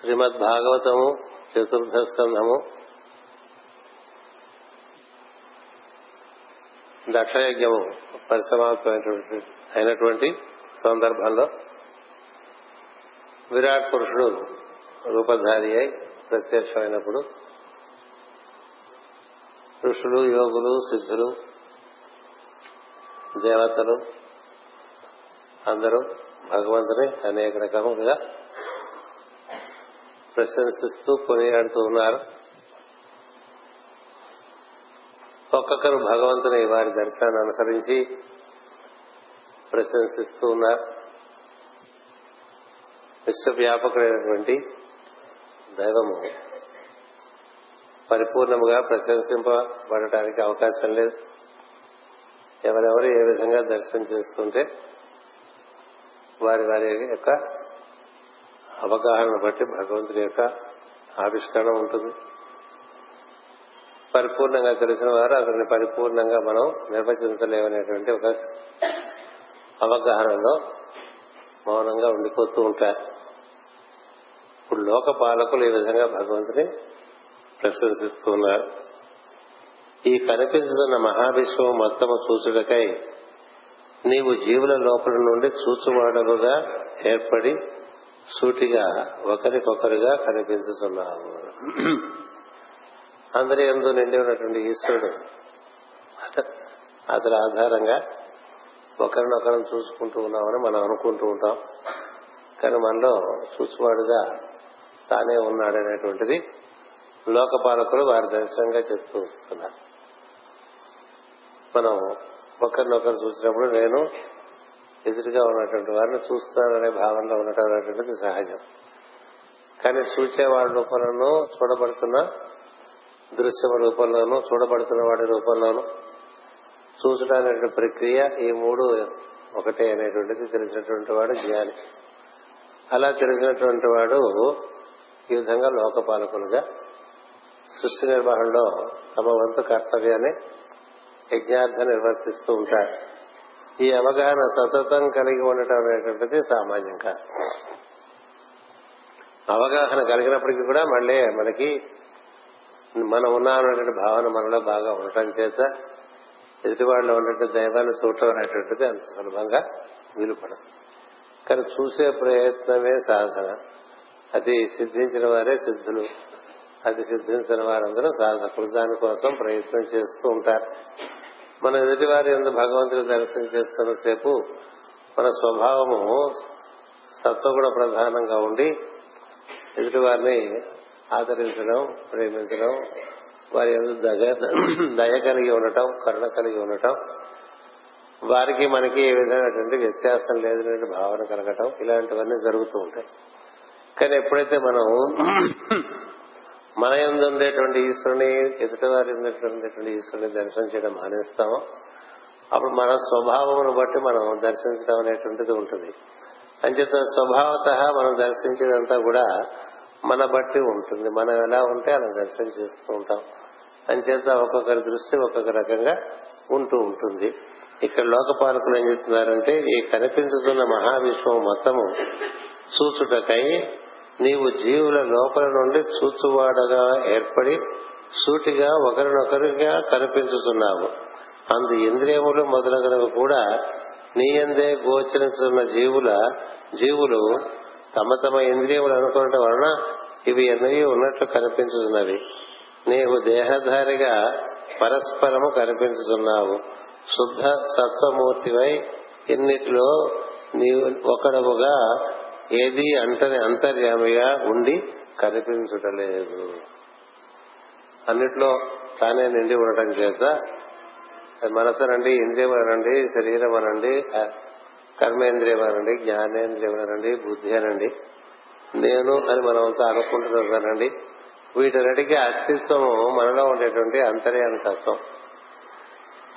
శ్రీమద్ భాగవతము చతుర్థ స్కంధము దక్షయజ్ఞము పరిసమాప్తమైనటువంటి అయినటువంటి సందర్భంలో విరాట్ పురుషుడు రూపధారి అయి ప్రత్యక్షమైనప్పుడు ఋషులు యోగులు సిద్ధులు దేవతలు అందరూ భగవంతుని అనేక రకములుగా ప్రశంసిస్తూ కొనియాడుతూ ఉన్నారు. ఒక్కొక్కరు భగవంతుని వారి దర్శనాన్ని అనుసరించి ప్రశంసిస్తూ ఉన్నారు. విశ్వవ్యాపకుడైనటువంటి దైవము పరిపూర్ణముగా ప్రశంసింపబడటానికి అవకాశం లేదు. ఎవరెవరు ఏ విధంగా దర్శనం చేస్తుంటే వారి వారి యొక్క అవగాహన బట్టి భగవంతుడి యొక్క ఆవిష్కరణ ఉంటుంది. పరిపూర్ణంగా తెలిసిన వారు అతన్ని పరిపూర్ణంగా మనం నిర్వచించలేమనేటువంటి ఒక అవగాహనలో మౌనంగా ఉండిపోతూ ఉంటారు. ఇప్పుడు లోక పాలకులు ఈ విధంగా భగవంతుని ప్రశంసిస్తూ ఉన్నారు. ఈ కనిపించుతున్న మహావిశ్వం మొత్తము చూచుటకై నీవు జీవుల లోపల నుండి చూచువాడలుగా ఏర్పడి సూటిగా ఒకరికొకరుగా కనిపించుతున్నాము అందరి ఎందు నిండి ఉన్నటువంటి ఈశ్వరుడు. అతని ఆధారంగా ఒకరినొకరం చూసుకుంటూ ఉన్నామని మనం అనుకుంటూ ఉంటాం. కానీ మనలో చూసువాడుగా తానే ఉన్నాడనేటువంటిది లోకపాలకులు వారి దర్శనంగా చెప్తూ వస్తున్నారు. మనం ఒకరినొకరు చూసినప్పుడు నేను ఎదురుగా ఉన్నటువంటి వారిని చూస్తాననే భావనలో ఉండటం అనేటువంటిది సహజం. కానీ చూచేవాడి రూపంలోనూ చూడబడుతున్న దృశ్యమ రూపంలోనూ చూడబడుతున్న వాడి రూపంలోనూ చూసడానికి ప్రక్రియ ఈ మూడు ఒకటే అనేటువంటిది తెలిసినటువంటి వాడు జ్ఞాని. అలా తెలిసినటువంటి వాడు ఈ విధంగా లోకపాలకులుగా సృష్టి నిర్వహణలో తమ వంతు కర్తవ్యాన్ని యజ్ఞార్థం నిర్వర్తిస్తూ ఉంటారు ఈ అవగాహన సతతం కలిగి ఉండటం అనేటువంటిది సామాన్యం కాదు. అవగాహన కలిగినప్పటికీ కూడా మళ్ళీ మనకి మనం ఉన్నామనేటువంటి భావన మనలో బాగా ఉండటం చేత ఎదుటివాళ్ళు ఉన్నటువంటి దైవాన్ని చూడటం అనేటువంటిది అంత సులభంగా వీలుపడదు. కానీ చూసే ప్రయత్నమే సాధన. అది సిద్ధించిన వారే సిద్ధులు. అది సిద్ధించిన వారందరూ సాధకులు. దానికోసం ప్రయత్నం చేస్తూ ఉంటారు. మన ఎదుటివారి ఎందు భగవంతుని దర్శనం చేస్తున్న సేపు మన స్వభావము సత్వగుణ ప్రధానంగా ఉండి ఎదుటివారిని ఆదరించడం ప్రేమించడం వారి ఎందు దగ దయ కలిగి ఉండటం కరుణ కలిగి ఉండటం వారికి మనకి ఏ విధమైనటువంటి వ్యత్యాసం లేదనే భావన కలగటం ఇలాంటివన్నీ జరుగుతూ ఉంటాయి. కానీ ఎప్పుడైతే మనం మన ఎందు ఉండేటువంటి ఈశ్వరుని ఎదుటివారి ఉండేటువంటి ఈశ్వరుని దర్శనం చేయడం మానేస్తాం అప్పుడు మన స్వభావమును బట్టి మనం దర్శించడం అనేటువంటిది ఉంటుంది. అంచేత స్వభావత మనం దర్శించేదంతా కూడా మన బట్టి ఉంటుంది. మనం ఎలా ఉంటే అలా దర్శనం చేస్తూ ఉంటాం. అంచేత ఒక్కొక్కరి దృష్టి ఒక్కొక్క రకంగా ఉంటూ ఉంటుంది. ఇక్కడ లోకపాలకులు ఏం చెప్తున్నారంటే ఈ కనిపించుతున్న మహావిశ్వం మొత్తము చూచుటకై నీవు జీవుల లోపల నుండి చూచువాడగా ఏర్పడి సూటిగా ఒకరినొకరిగా కనిపించుతున్నావు. అందు ఇంద్రియములు మొదలగునవి కూడా నీయందే గోచరించున్న జీవుల జీవులు తమ తమ ఇంద్రియములు అనుకోవటం వలన ఇవి ఎన్నయూ ఉన్నట్లు కనిపించుతున్నవి. నీవు దేహధారిగా పరస్పరము కనిపించుతున్నావు. శుద్ధ సత్వమూర్తివై ఇన్నిటిలో నీవు ఒకడవుగా ఏది అంటని అంతర్యామిగా ఉండి కనిపించటలేదు. అన్నిట్లో తానే నిండి ఉండటం చేత మనసునండి ఇంద్రియం అనండి శరీరం అనండి కర్మేంద్రియం అనండి జ్ఞానేంద్రియం అనండి బుద్ధి అనండి నేను అని మనమంతా అనుకుంటున్నానండి. వీటన్నిటికీ అస్తిత్వము మనలో ఉండేటువంటి అంతర్యామి తత్వం.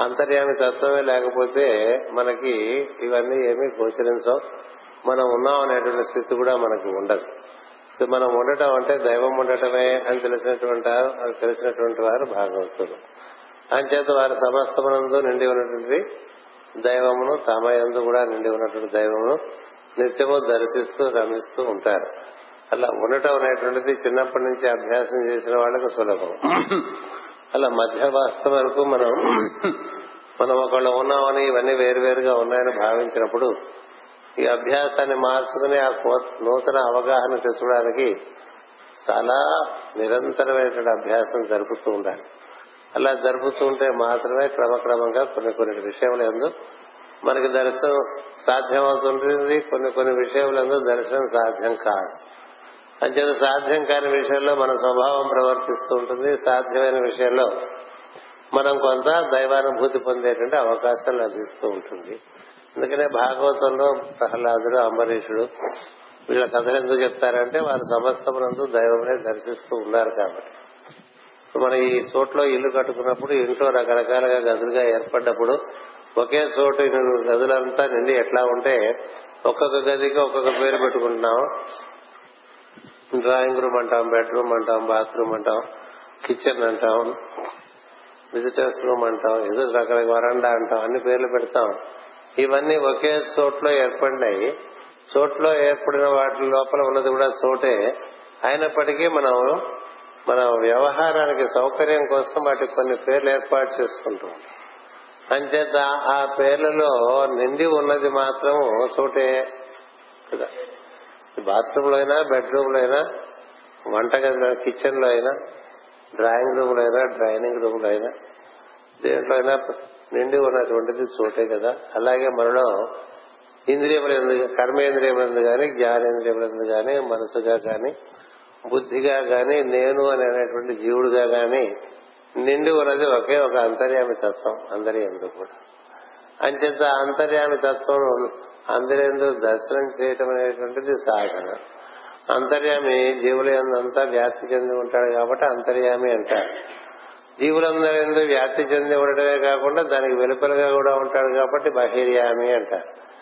అంతర్యామి తత్వమే లేకపోతే మనకి ఇవన్నీ ఏమీ గోచరించవు. మనం ఉన్నాం అనేటువంటి స్థితి కూడా మనకి ఉండదు. మనం ఉండటం అంటే దైవం ఉండటమే అని తెలిసినటువంటి అది తెలిసినటువంటి వారు భాగవతులు. అంచేత వారు సమస్తమునందు నిండి ఉన్నటువంటి దైవమును తమ కూడా నిండి ఉన్నటువంటి దైవమును నిత్యము దర్శిస్తూ రమిస్తూ ఉంటారు. అలా ఉండటం అనేటువంటిది చిన్నప్పటి నుంచి అభ్యాసం చేసిన వాళ్ళకు సులభం. అలా మధ్య వాస్తవం వరకు మనం మనం ఒకళ్ళు ఉన్నామని ఇవన్నీ వేరువేరుగా ఉన్నాయని భావించినప్పుడు ఈ అభ్యాసాన్ని మార్చుకుని ఆ నూతన అవగాహన తెచ్చుకోవడానికి చాలా నిరంతరమైనటువంటి అభ్యాసం జరుపుతూ ఉండాలి. అలా జరుపుతూ ఉంటే మాత్రమే క్రమక్రమంగా కొన్ని కొన్ని విషయములు ఎందు మనకి దర్శనం సాధ్యమవుతుంటుంది. కొన్ని కొన్ని విషయములందు దర్శనం సాధ్యం కాదు. అంచేత సాధ్యం కాని విషయంలో మన స్వభావం ప్రవర్తిస్తూ ఉంటుంది. సాధ్యమైన విషయంలో మనం కొంత దైవానుభూతి పొందేటువంటి అవకాశం లభిస్తూ ఉంటుంది. అందుకనే భాగవతంలో ప్రహ్లాదుడు అంబరీషుడు వీళ్ళ కథలు ఎందుకు చెప్తారంటే వారు సమస్తమునందు దైవమునే దర్శిస్తూ ఉన్నారు కాబట్టి. మన ఈ చోట్లో ఇల్లు కట్టుకున్నప్పుడు ఇంట్లో రకరకాలుగా గదులుగా ఏర్పడ్డప్పుడు ఒకే చోటు గదులంతా నిండి ఎట్లా ఉంటే ఒక్కొక్క గదికి ఒక్కొక్క పేరు పెట్టుకుంటున్నాం. డ్రాయింగ్ రూమ్ అంటాం బెడ్రూమ్ అంటాం బాత్రూమ్ అంటాం కిచెన్ అంటాం విజిటర్స్ రూమ్ అంటాం ఏదో రకరకాల వరండా అంటాం అన్ని పేర్లు పెడతాం. ఇవన్నీ ఒకే చోట్లో ఏర్పడినాయి. చోట్లో ఏర్పడిన వాటి లోపల ఉన్నది కూడా చోటే. అయినప్పటికీ మనం మన వ్యవహారానికి సౌకర్యం కోసం వాటికి కొన్ని పేర్లు ఏర్పాటు చేసుకుంటాం అంచేత ఆ పేర్లలో నిండి ఉన్నది మాత్రం చోటే కదా. బాత్రూమ్లో అయినా బెడ్రూమ్లో అయినా వంటగదిలో కిచెన్లో అయినా డ్రాయింగ్ రూమ్లో అయినా డ్రైనింగ్ రూమ్లో అయినా దేంట్లో అయినా నిండి ఉన్నటువంటిది చోటే కదా. అలాగే మనలో ఇంద్రియములందు కర్మేంద్రియములందు కర్మేంద్రియములు ఎందుకు కానీ కానీ మనసుగా కానీ బుద్ధిగా కానీ నేను అనేటువంటి జీవుడుగా కానీ నిండి ఉన్నది ఒకే ఒక అంతర్యామి తత్వం అందరి ఎందుకు కూడా. అంచేత అంతర్యామి తత్వం అందరెందు దర్శనం చేయటం అనేటువంటిది సాధన. అంతర్యామి జీవులంతా వ్యాప్తి చెంది ఉంటాడు కాబట్టి అంతర్యామి అంటారు. జీవులందరూ వ్యాప్తి చెంది ఉండటమే కాకుండా దానికి వెలుపలుగా కూడా ఉంటాడు కాబట్టి బహిర్యామి అంటారు.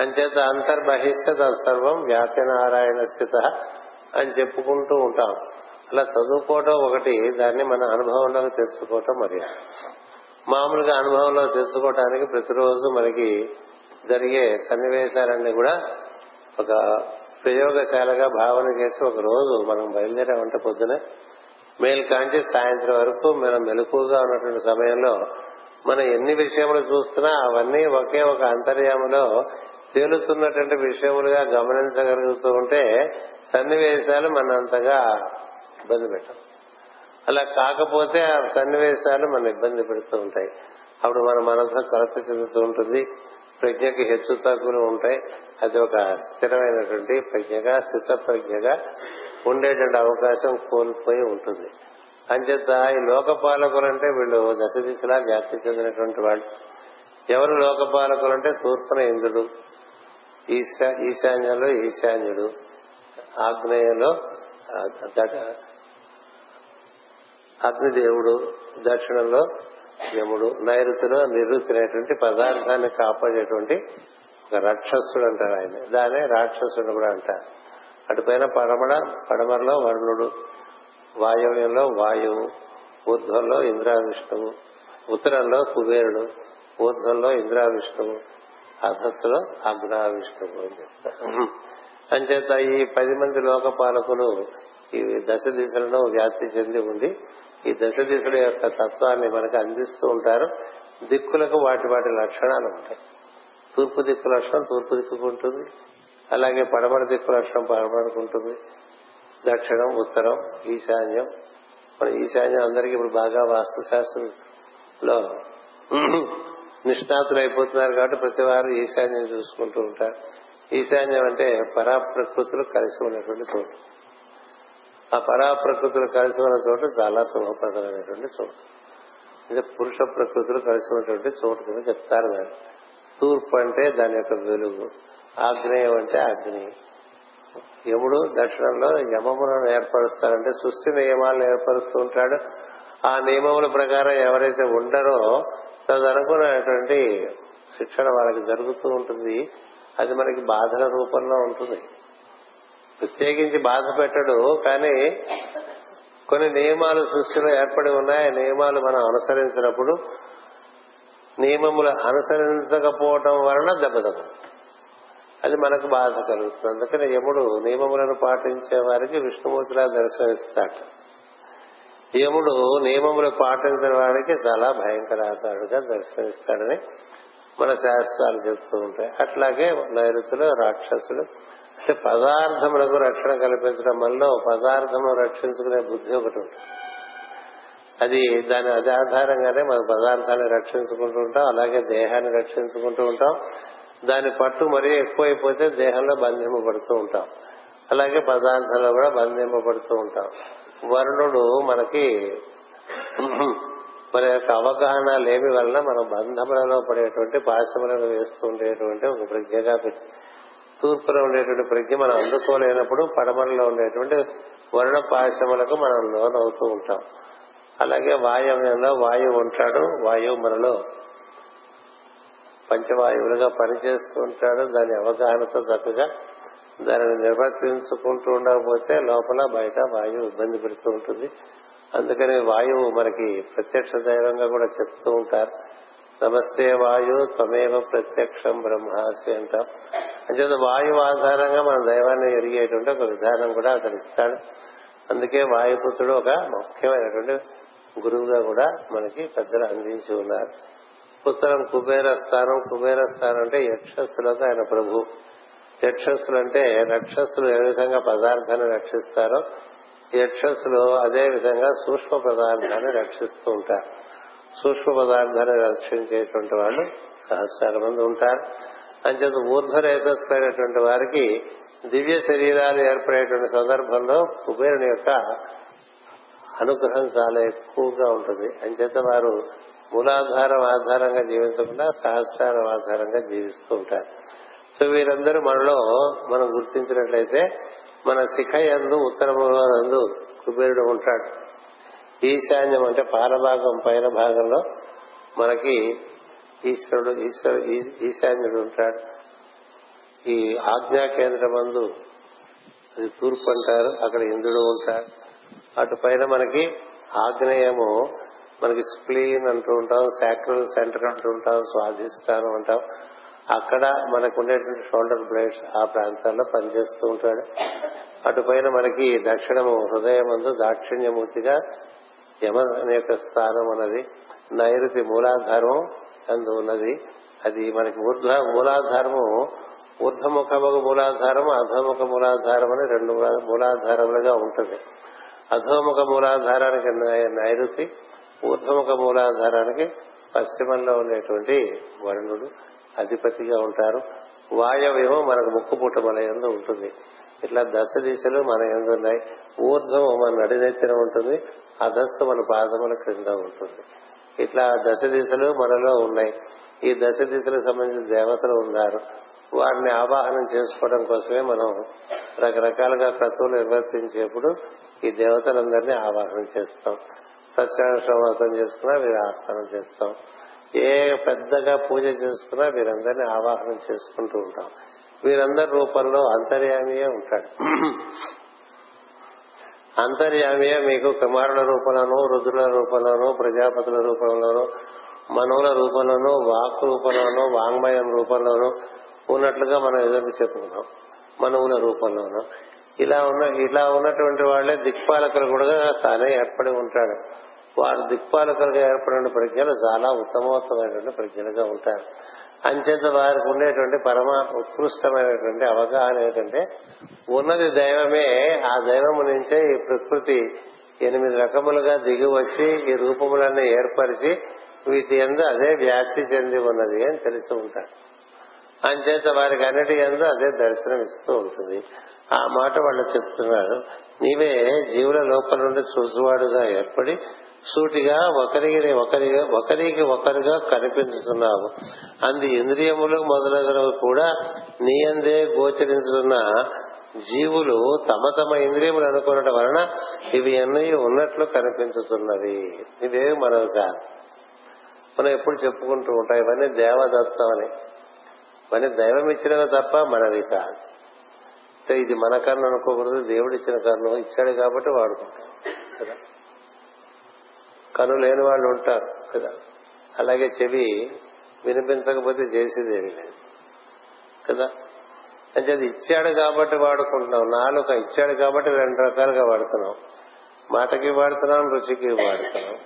అంచేత అంతర్బహిష్యత సర్వం వ్యాప్తి నారాయణ స్థిత అని చెప్పుకుంటూ ఉంటాం. అలా చదువుకోవటం ఒకటి దాన్ని మన అనుభవంలోకి తెచ్చుకోవటం మరి. మామూలుగా అనుభవంలో తెచ్చుకోవటానికి ప్రతిరోజు మనకి జరిగే సన్నివేశాలన్నీ కూడా ఒక ప్రయోగశాలగా భావన చేసి ఒక రోజు మనం బయలుదేరామంటే పొద్దునే మేలు కాంచి సాయంత్రం వరకు మనం మెలకుగా ఉన్నటువంటి సమయంలో మనం ఎన్ని విషయములు చూస్తున్నా అవన్నీ ఒకే ఒక అంతర్యాములో తేలుతున్నటువంటి విషయములుగా గమనించగలుగుతూ ఉంటే సన్నివేశాలు మన అంతగా ఇబ్బంది పెట్టం అలా కాకపోతే ఆ సన్నివేశాలు మన ఇబ్బంది పెడుతూ ఉంటాయి. అప్పుడు మన మనసు కొరత చెందుతూ ఉంటుంది. ప్రజ్ఞకి హెచ్చు తగ్గులు ఉంటాయి. అది ఒక స్థిరమైనటువంటి ప్రజ్ఞగా స్థిత ప్రజ్ఞగా ఉండేటువంటి అవకాశం కోల్పోయి ఉంటుంది. అంచేత ఈ లోకపాలకులంటే వీళ్ళు దశ దిశలా వ్యాప్తి చెందినటువంటి వాళ్ళు. ఎవరు లోకపాలకులంటే తూర్పున ఇంద్రుడు ఈశా ఈశాన్యంలో ఈశాన్యుడు ఆగ్నేయంలో అగ్నిదేవుడు దక్షిణంలో యముడు నైరుతిలో నిరుతినేటువంటి పదార్థాన్ని కాపాడేటువంటి ఒక రాక్షసుడు అంటారు ఆయన. దానే రాక్షసుడు కూడా అంటారు. అటుపైన పడమడ పడమరలో వరుణుడు వాయువ్యంలో వాయువు ఊర్ధ్వంలో ఇంద్రావిష్ణువు ఉత్తరంలో కుబేరుడు ఊర్ధ్వంలో ఇంద్రావిష్ణువు అధస్సులో అగ్నావిష్ణువు అని చెప్తారు. అంచేత ఈ పది మంది లోకపాలకులు ఈ దశ దిశలను వ్యాప్తి చెంది ఉండి ఈ దశ దిశల యొక్క తత్వాన్ని మనకు అందిస్తూ ఉంటారు. దిక్కులకు వాటి వాటి లక్షణాలు ఉంటాయి. తూర్పు దిక్కు లక్షణం తూర్పు దిక్కుకు ఉంటుంది. అలాగే పడమర దిక్కు లక్షణం పడబడుకుంటుంది దక్షిణం ఉత్తరం ఈశాన్యం. మన ఈశాన్యం అందరికీ ఇప్పుడు బాగా వాస్తు శాస్త్రంలో నిష్ణాతులు అయిపోతున్నారు కాబట్టి ప్రతి వారు ఈశాన్యం చూసుకుంటూ ఉంటారు. ఈశాన్యం అంటే పరాప్రకృతులు కలిసి ఉన్నటువంటి చోటు. ఆ పరాప్రకృతులు కలిసి ఉన్న చోటు చాలా శుభప్రదమైనటువంటి చోటు. అంటే పురుష ప్రకృతులు కలిసి ఉన్నటువంటి చోటు కింద చెప్తారు దాన్ని తూర్పు అంటే దాని యొక్క వెలుగు. ఆగ్నేయం అంటే అగ్ని. యముడు దక్షిణంలో యమములను ఏర్పరుస్తారంటే సృష్టి నియమాలను ఏర్పరుస్తూ ఉంటాడు. ఆ నియమముల ప్రకారం ఎవరైతే ఉండరో తదనుకున్నటువంటి శిక్షణ వాళ్ళకి జరుగుతూ ఉంటుంది. అది మనకి బాధల రూపంలో ఉంటుంది. ప్రత్యేకించి బాధ పెట్టడు కానీ కొన్ని నియమాలు సృష్టిలో ఏర్పడి ఉన్నాయి. ఆ నియమాలు మనం అనుసరించినప్పుడు నియమములు అనుసరించకపోవటం వలన దెబ్బతలు అది మనకు బాధ కలుగుతుంది. అందుకని యముడు నియమములను పాటించే వారికి విష్ణుమూర్తిలా దర్శనమిస్తాడు యముడు నియమములు పాటించిన వాడికి చాలా భయంకరాకారుడుగా దర్శనమిస్తాడని మన శాస్త్రాలు చెప్తూ ఉంటాయి. అట్లాగే నైరుతులు రాక్షసులు అంటే పదార్థములకు రక్షణ కల్పించడం వల్ల పదార్థమును రక్షించుకునే బుద్ధి ఒకటి ఉంటుంది. అది దాని అది ఆధారంగానే మన పదార్థాన్ని రక్షించుకుంటూ ఉంటాం అలాగే దేహాన్ని రక్షించుకుంటూ ఉంటాం. దాని పట్టు మరీ ఎక్కువైపోతే దేహంలో బంధింపబడుతూ ఉంటాం. అలాగే పదార్థంలో కూడా బంధింపబడుతూ ఉంటాం. వరుణుడు మనకి మన యొక్క అవగాహన లేమి వలన మనం బంధములలో పడేటువంటి పాశములను వేస్తూ ఉండేటువంటి ఒక ప్రజ్ఞగా తూర్పులో ఉండేటువంటి ప్రజ్ఞ మనం అందుకోలేనప్పుడు పడమరలో ఉండేటువంటి వరుణ పాశములకు మనం లోనవుతూ ఉంటాం. అలాగే వాయువ్యంలో వాయువు ఉంటాడు. వాయువు మనలో పంచవాయువులుగా పనిచేస్తూ ఉంటాడు దాని అవగాహనతో చక్కగా దానిని నిర్వర్తించుకుంటూ ఉండకపోతే లోపల బయట వాయువు ఇబ్బంది పెడుతూ ఉంటుంది. అందుకని వాయువు మనకి ప్రత్యక్ష దైవంగా కూడా చెప్తూ ఉంటారు. నమస్తే వాయు త్వమేవ ప్రత్యక్షం బ్రహ్మాసి అంటాం. అంచేత వాయువు ఆధారంగా మన దైవాన్ని ఎరిగేటువంటి ఒక విధానం కూడా అతను ఇస్తాడు. అందుకే వాయుపుత్రుడు ఒక ముఖ్యమైనటువంటి గురువుగా కూడా మనకి పెద్దలు అందించి ఉన్నారు. ఉత్తరం కుబేర స్థానం కుబేర స్థానం అంటే యక్షస్సులకు ఆయన ప్రభు. యక్షస్సులు అంటే రక్షస్సులు ఏ విధంగా పదార్థాన్ని రక్షిస్తారో యక్షస్సులు అదే విధంగా సూక్ష్మ పదార్థాన్ని రక్షిస్తూ ఉంటారు. సూక్ష్మ పదార్థాన్ని రక్షించేటువంటి వాళ్ళు సహస్రాల మంది ఉంటారు. అంచేత ఊర్ధ్వరేతస్కైనటువంటి వారికి దివ్య శరీరాలు ఏర్పడేటువంటి సందర్భంలో కుబేరుని యొక్క అనుగ్రహం చాలా ఎక్కువగా ఉంటుంది. అంచేత వారు మూలాధారం ఆధారంగా జీవించకుండా సహస్రారం ఆధారంగా జీవిస్తూ ఉంటారు. సో వీరందరూ మనలో మనం గుర్తించినట్లయితే మన శిఖ ఎందు ఉత్తరములో నందు కుబేరుడు ఉంటాడు. ఈశాన్యం అంటే పాలభాగం పైన భాగంలో మనకి ఈశ్వరుడు ఈశ్వరు ఈశాన్యుడు ఉంటాడు. ఈ ఆజ్ఞా కేంద్రం అందు అది తూర్పు అంటారు అక్కడ ఇంద్రుడు ఉంటాడు. అటు పైన మనకి ఆగ్నేయము మనకి స్ప్లీన్ అంటూ ఉంటాం సాక్రల్ సెంటర్ అంటూ ఉంటాం స్వాధిష్టానం అంటాం. అక్కడ మనకు ఉండేటువంటి షోల్డర్ బ్లేడ్స్ ఆ ప్రాంతాల్లో పనిచేస్తూ ఉంటాడు. అటుపైన మనకి దక్షిణము హృదయమందు దాక్షిణ్యమూర్తిగా యమ అనే యొక్క స్థానం అన్నది నైరుతి మూలాధారం అందు ఉన్నది. అది మనకి ఊర్ధ్వ మూలాధారము ఊర్ధముఖముఖ మూలాధారం అధోముఖ మూలాధారం అని రెండు మూలాధారములుగా ఉంటుంది. అధోముఖ మూలాధారానికి నైరుతి ఊర్ధముఖ మూలాధారానికి పశ్చిమంలో ఉండేటువంటి వరుణుడు అధిపతిగా ఉంటారు. వాయవ్యము మనకు ముక్కు పుట్ట మన ఎందు ఉంటుంది. ఇట్లా దశ దిశలు మన ఎందు ఉన్నాయి. ఊర్ధము మన నడినెత్తిన ఉంటుంది. అధస్సు మన పాదముల క్రింద ఉంటుంది. ఇట్లా దశ దిశలు మనలో ఉన్నాయి. ఈ దశ దిశలకు సంబంధించిన దేవతలు ఉన్నారు. వారిని ఆవాహనం చేసుకోవడం కోసమే మనం రకరకాలుగా క్రతువులు నిర్వర్తించేప్పుడు ఈ దేవతలందరినీ ఆవాహనం చేస్తాం. సత్యనారాయణ చేసుకున్నా వీరు ఆహ్వానం చేస్తాం. ఏ పెద్దగా పూజ చేసుకున్నా వీరందరినీ ఆవాహనం చేసుకుంటూ ఉంటాం. వీరందరి రూపంలో అంతర్యామియే ఉంటాడు. అంతర్యామియే మీకు కుమారుల రూపంలోనూ రుద్రుల రూపంలోనూ ప్రజాపతుల రూపంలోనూ మనవుల రూపంలోనూ వాక్ రూపంలోనూ వాంగ్మయం రూపంలోనూ ఉన్నట్లుగా మనం ఎదురు చెప్పుకున్నాం మనవుల రూపంలోనూ. ఇలా ఉన్న ఇలా ఉన్నటువంటి వాళ్ళే దిక్పాలకులు కూడా తానే ఏర్పడి ఉంటాడు. వారు దిక్పాలకులుగా ఏర్పడిన ప్రజ్ఞలు చాలా ఉత్తమోత్తమైనటువంటి ప్రజ్ఞలుగా ఉంటారు. అంచేత వారికి ఉండేటువంటి పరమ ఉత్కృష్టమైనటువంటి అవగాహన ఏంటంటే ఉన్నది దైవమే ఆ దైవము నుంచే ఈ ప్రకృతి ఎనిమిది రకములుగా దిగి వచ్చి ఈ రూపములన్నీ ఏర్పరిచి వీటి ఎందు అదే వ్యాప్తి చెంది ఉన్నది అని తెలిసి ఉంటాడు అంచేత వారికి అన్నిటి ఎందు అదే దర్శనం ఇస్తూ ఉంటుంది. ఆ మాట వాళ్ళు చెప్తున్నారు. నీవే జీవుల లోపల నుండి చూసువాడుగా ఏర్పడి సూటిగా ఒకరికి ఒకరిగా ఒకరికి ఒకరుగా కనిపించుతున్నావు. అంది ఇంద్రియములు మొదలగునవి కూడా నీ అందే గోచరించుతున్న జీవులు తమ తమ ఇంద్రియములు అనుకున్నట వలన ఇవి అన్నీ ఉన్నట్లు కనిపించుతున్నవి. ఇవేవి మనవి కాదు మనం ఎప్పుడు చెప్పుకుంటూ ఉంటాం ఇవన్నీ దేవదత్తం అని ఇవన్నీ దైవం ఇచ్చినవి తప్ప మనవి కాదు. ఇది మన కన్ను అనుకోకూడదు దేవుడు ఇచ్చిన కన్ను ఇచ్చాడు కాబట్టి వాడుకుంటాం. కదా? కను లేని వాళ్ళు ఉంటారు కదా. అలాగే చెవి వినిపించకపోతే చేసేదేమి లేదు కదా. అంటే అది ఇచ్చాడు కాబట్టి వాడుకుంటున్నాం. నాలుక ఇచ్చాడు కాబట్టి రెండు రకాలుగా వాడుతున్నాం. మాటకి వాడుతున్నాం రుచికి వాడుతున్నాం.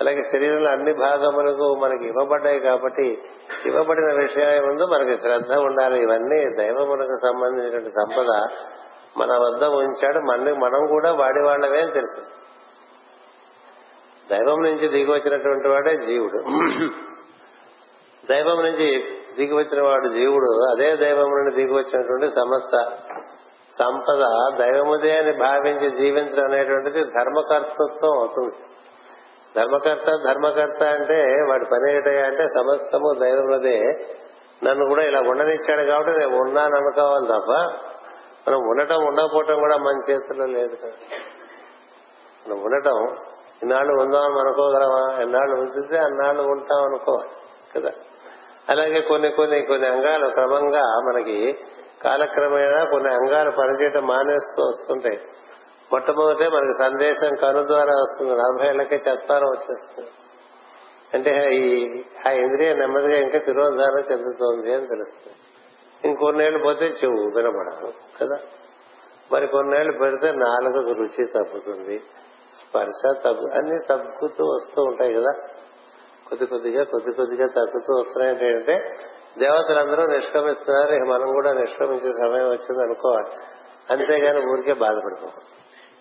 అలాగే శరీరంలో అన్ని భాగములకు మనకి ఇవ్వబడ్డాయి కాబట్టి ఇవ్వబడిన విషయం ముందు మనకి శ్రద్ధ ఉండాలి. ఇవన్నీ దైవమునకు సంబంధించిన సంపద మన వద్ద ఉంచాడు. మన మనం కూడా వాడి వాళ్ళమే అని తెలుసు. దైవం నుంచి దిగి వచ్చినటువంటి వాడే జీవుడు. దైవం నుంచి దిగి వచ్చిన వాడు జీవుడు. అదే దైవం నుండి దిగి వచ్చినటువంటి సమస్త సంపద దైవముదే అని భావించి జీవించడం అనేటువంటిది ధర్మకర్తృత్వం అవుతుంది. ధర్మకర్త ధర్మకర్త అంటే వాడి పని ఏంటయ్యా అంటే సమస్తము దైవముదే. నన్ను కూడా ఇలా ఉండనిచ్చాడు కాబట్టి నేను ఉన్నాను అనుకోవాలి తప్ప మనం ఉండటం ఉండకపోవటం కూడా మన చేతుల్లో లేదు కదా. మనం ఉండటం ఇన్నాళ్ళు ఉందామని అనుకోగలమా? ఎన్నాళ్ళు ఉంచితే అన్నాళ్ళు ఉంటాం అనుకోవాలి కదా? అలాగే కొన్ని కొన్ని కొన్ని అంగాలు క్రమంగా మనకి కాలక్రమేణా కొన్ని అంగాలు పనిచేయటం మానేస్తూ వస్తుంటాయి. మొట్టమొదటే మనకి సందేశం కను ద్వారా వస్తుంది. నలభై ఏళ్ళకే చెప్తారం వచ్చేస్తుంది. అంటే ఈ ఆ ఇంద్రియ నెమ్మదిగా ఇంకా తిరోధానం చెందుతోంది అని తెలుస్తుంది. ఇంకొన్నేళ్ళు పోతే చెవు వినపడదు కదా? మరి కొన్నేళ్ళు పెడితే నాలుగు రుచి తగ్గుతుంది స్పర్శ తగ్గు అన్ని తగ్గుతూ వస్తూ ఉంటాయి కదా. కొద్ది కొద్దిగా కొద్ది కొద్దిగా తగ్గుతూ వస్తున్నాయి అంటే దేవతలందరూ నిష్క్రమిస్తున్నారు మనం కూడా నిష్క్రమించే సమయం వచ్చింది అనుకోవాలి. అంతేగాని ఊరికే బాధపడిపోవాలి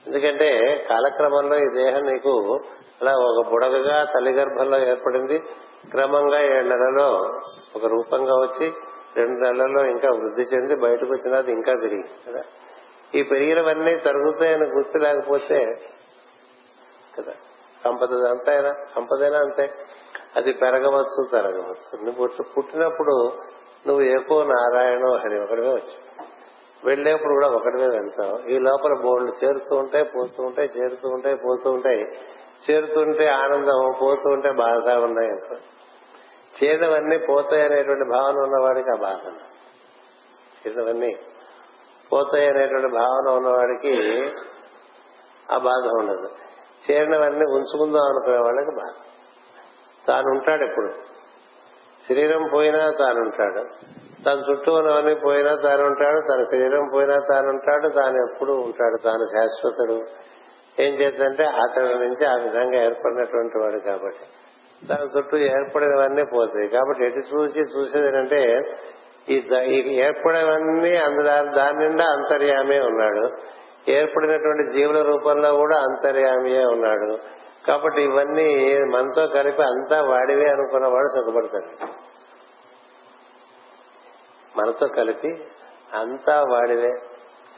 ఎందుకంటే కాలక్రమంలో ఈ దేహం నీకు అలా ఒక బుడగగా తల్లి గర్భంలో ఏర్పడింది. క్రమంగా ఏడు నెలలో ఒక రూపంగా వచ్చి రెండు నెలల్లో ఇంకా వృద్ధి చెంది బయటకు వచ్చినది ఇంకా తిరిగి కదా. ఈ పెరిగినవన్నీ తరుగుతాయని గుర్తు లేకపోతే కదా. సంపద అయినా సంపదైనా అంతే. అది పెరగవచ్చు తరగవచ్చు నువ్వు పుట్టినప్పుడు నువ్వు ఎక్కువ నారాయణ హరి ఒకటివే వచ్చు వెళ్ళేప్పుడు కూడా ఒకటివే వెళ్తావు. ఈ లోపల బోర్డులు చేరుతూ ఉంటాయి పోతూ ఉంటాయి చేరుతూ ఉంటాయి పోతూ ఉంటాయి. చేరుతుంటే ఆనందం పోతూ ఉంటే బాధ ఉన్నాయి చేదవన్నీ పోతాయి అనేటువంటి భావన ఉన్నవాడికి ఆ బాధ చేదవన్నీ పోతాయి అనేటువంటి భావన ఉన్నవాడికి ఆ బాధ ఉండదు. చేరినవన్నీ ఉంచుకుందాం అనుకునే వాళ్ళకి బాధ. తాను ఉంటాడు ఎప్పుడు? శరీరం పోయినా తాను ఉంటాడు తన చుట్టూ ఉన్నవన్నీ పోయినా తాను ఉంటాడు తన శరీరం పోయినా తాను ఉంటాడు తాను ఎప్పుడు ఉంటాడు? తాను శాశ్వతుడు. ఏం చేద్దంటే అతడి నుంచి ఆ విధంగా ఏర్పడినటువంటి వాడు కాబట్టి. తన చుట్టూ ఏర్పడినవన్నీ పోతాయి. కాబట్టి ఎటు చూసి చూసేది ఏంటంటే ఈ ఏర్పడేవన్నీ అందులో దాని నిండా అంతర్యామే ఉన్నాడు. ఏర్పడినటువంటి జీవుల రూపంలో కూడా అంతర్యామియే ఉన్నాడు. కాబట్టి ఇవన్నీ మనతో కలిపి అంతా వాడివే అనుకున్నవాడు సుఖపడతాడు. మనతో కలిపి అంతా వాడివే.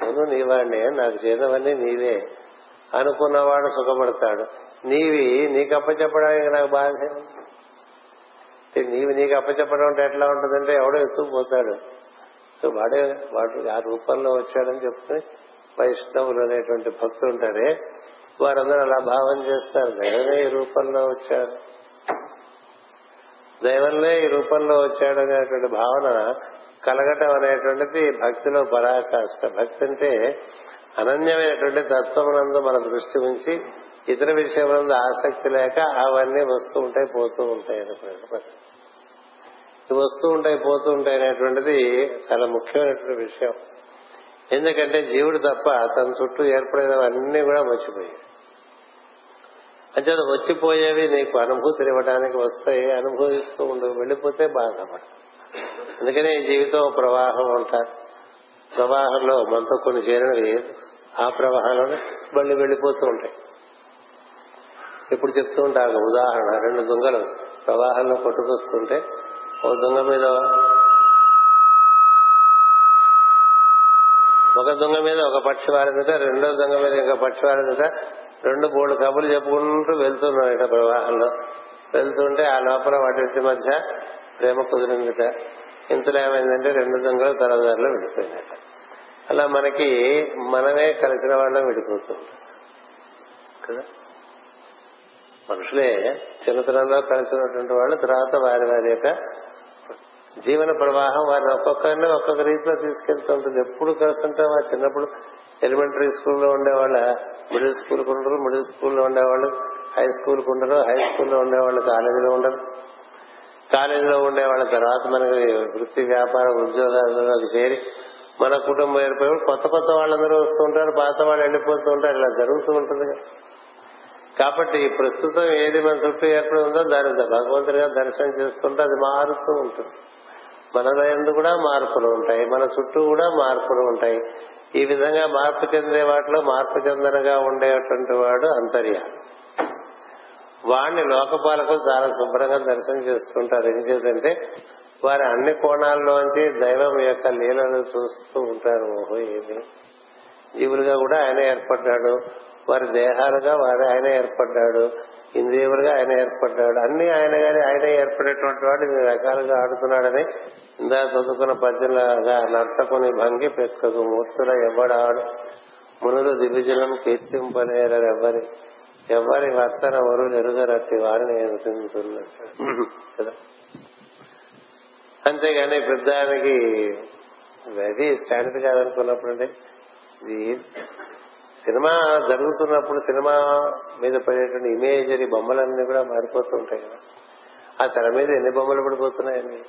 నేను నీవాడినే నాకు చేసినవన్నీ నీవే అనుకున్నవాడు సుఖపడతాడు. నీవి నీకు అప్పచెప్పడానికి నాకు బాధ నీవి నీకు అప్పచెప్పడం అంటే ఎట్లా ఉంటుందంటే ఎవడో ఎత్తుకుపోతాడు. సో వాడే వాడు ఆ రూపంలో వచ్చాడని చెప్తే వైష్ణవులు అనేటువంటి భక్తులు ఉంటారే వారందరూ అలా భావం చేస్తారు. దైవమే ఈ రూపంలో వచ్చాడు దైవంలో ఈ రూపంలో వచ్చాడు అనేటువంటి భావన కలగటం అనేటువంటిది భక్తిలో పరాకాష్ట. భక్తి అంటే అనన్యమైనటువంటి తత్వమునందు మన దృష్టి ఉంచి ఇతర విషయములందు ఆసక్తి లేక అవన్నీ వస్తూ ఉంటాయి పోతూ ఉంటాయి వస్తూ ఉంటాయి పోతూ ఉంటాయి అనేటువంటిది చాలా ముఖ్యమైనటువంటి విషయం. ఎందుకంటే జీవుడు తప్ప తన చుట్టూ ఏర్పడేవన్నీ కూడా మర్చిపోయాయి. అంటే వచ్చిపోయేవి నీకు అనుభూతి ఇవ్వడానికి వస్తాయి అనుభవిస్తూ ఉండు వెళ్ళిపోతే బాధపడ. అందుకనే ఈ జీవితం ప్రవాహం అంటారు ప్రవాహంలో మనతో కొన్ని చేరినవి ఆ ప్రవాహంలోనే మళ్ళీ వెళ్ళిపోతూ ఉంటాయి. ఇప్పుడు చెప్తూ ఉంటా ఉదాహరణ. రెండు దొంగలు ప్రవాహంలో కొట్టుకొస్తుంటే ఓ దొంగ మీద ఒక దొంగ మీద ఒక పక్షి వారిందట రెండో దొంగ మీద ఇంకో పక్షి వారిందట రెండు మూడు కబుర్లు చెప్పుకుంటూ వెళ్తున్నాం ఇట ప్రవాహంలో. వెళ్తుంటే ఆ లోపల వాటి మధ్య ప్రేమ కుదిరిందిట. ఇంతలో ఏమైందంటే రెండు దొంగలు తరదారిలో విడిపోయినట. అలా మనకి మనమే కలిసిన వాళ్ళం విడిపోతుంటాం కదా? మనుషులే చిన్నతనంలో కలిసినటువంటి వాళ్ళు తర్వాత వారి వారి యొక్క జీవన ప్రవాహం వారిని ఒక్కొక్కరిని ఒక్కొక్క రీతిలో తీసుకెళ్తూ ఉంటుంది ఎప్పుడు కలుస్తుంటాం ఆ చిన్నప్పుడు ఎలిమెంటరీ స్కూల్లో ఉండేవాళ్ళ మిడిల్ స్కూల్కి ఉండరు మిడిల్ స్కూల్లో ఉండేవాళ్ళు హై స్కూల్కి ఉండరు హై స్కూల్లో ఉండేవాళ్ళు కాలేజీలో ఉండరు. కాలేజీలో ఉండేవాళ్ళ తర్వాత మనకి వృత్తి వ్యాపార ఉద్యోగాలకు చేరి మన కుటుంబం ఏర్పడి కొత్త కొత్త వాళ్ళందరూ వస్తూ ఉంటారు పాత వాళ్ళు వెళ్ళిపోతూ ఉంటారు. ఇలా జరుగుతూ ఉంటుంది కదా. కాబట్టి ప్రస్తుతం ఏది మన చుట్టూ ఏర్పడి ఉందో దాని భగవంతుడిగా దర్శనం చేస్తుంటే అది మారుతూ ఉంటుంది. మన ఎందు కూడా మార్పులు ఉంటాయి. మన చుట్టూ కూడా మార్పులు ఉంటాయి. ఈ విధంగా మార్పు చెందే వాటిలో మార్పు చెందనగా ఉండేటువంటి వాడు అంతర్యాలు వాడిని లోకపాలకు చాలా శుభ్రంగా దర్శనం చేస్తుంటారు ఏం చేద్దంటే వారి అన్ని కోణాల్లోంచి దైవం యొక్క లీలను చూస్తూ ఉంటారు. ఓహో ఏమి? జీవులుగా కూడా ఆయన ఏర్పడ్డాడు. వారి దేహాలుగా వారి ఆయన ఏర్పడ్డాడు ఇంద్రియములుగా ఆయన ఏర్పడ్డాడు. అన్ని ఆయన గారి ఆయన ఏర్పడేటువంటి వాడు ఇన్ని రకాలుగా ఆడుతున్నాడని ఇందా చదువుకున్న పద్యంలాగా నర్తకుని భంగి పెక్కకు మూర్తుల ఎవడాడు మునులు దివిజలం కీర్తింపలేరెవ్వరి ఎవరి? వర్తన వరులు ఎరుగరట్టి వారిని ఎదుగుతున్నట్టు కదా? అంతేగాని పెద్దానికి అది స్టాండర్డ్ కాదనుకున్నప్పుడు అంటే ఇది సినిమా జరుగుతున్నప్పుడు సినిమా మీద పడేటువంటి ఇమేజరీ బొమ్మలన్నీ కూడా మారిపోతుంటాయి కదా. ఆ తెర మీద ఎన్ని బొమ్మలు పడిపోతున్నాయండి?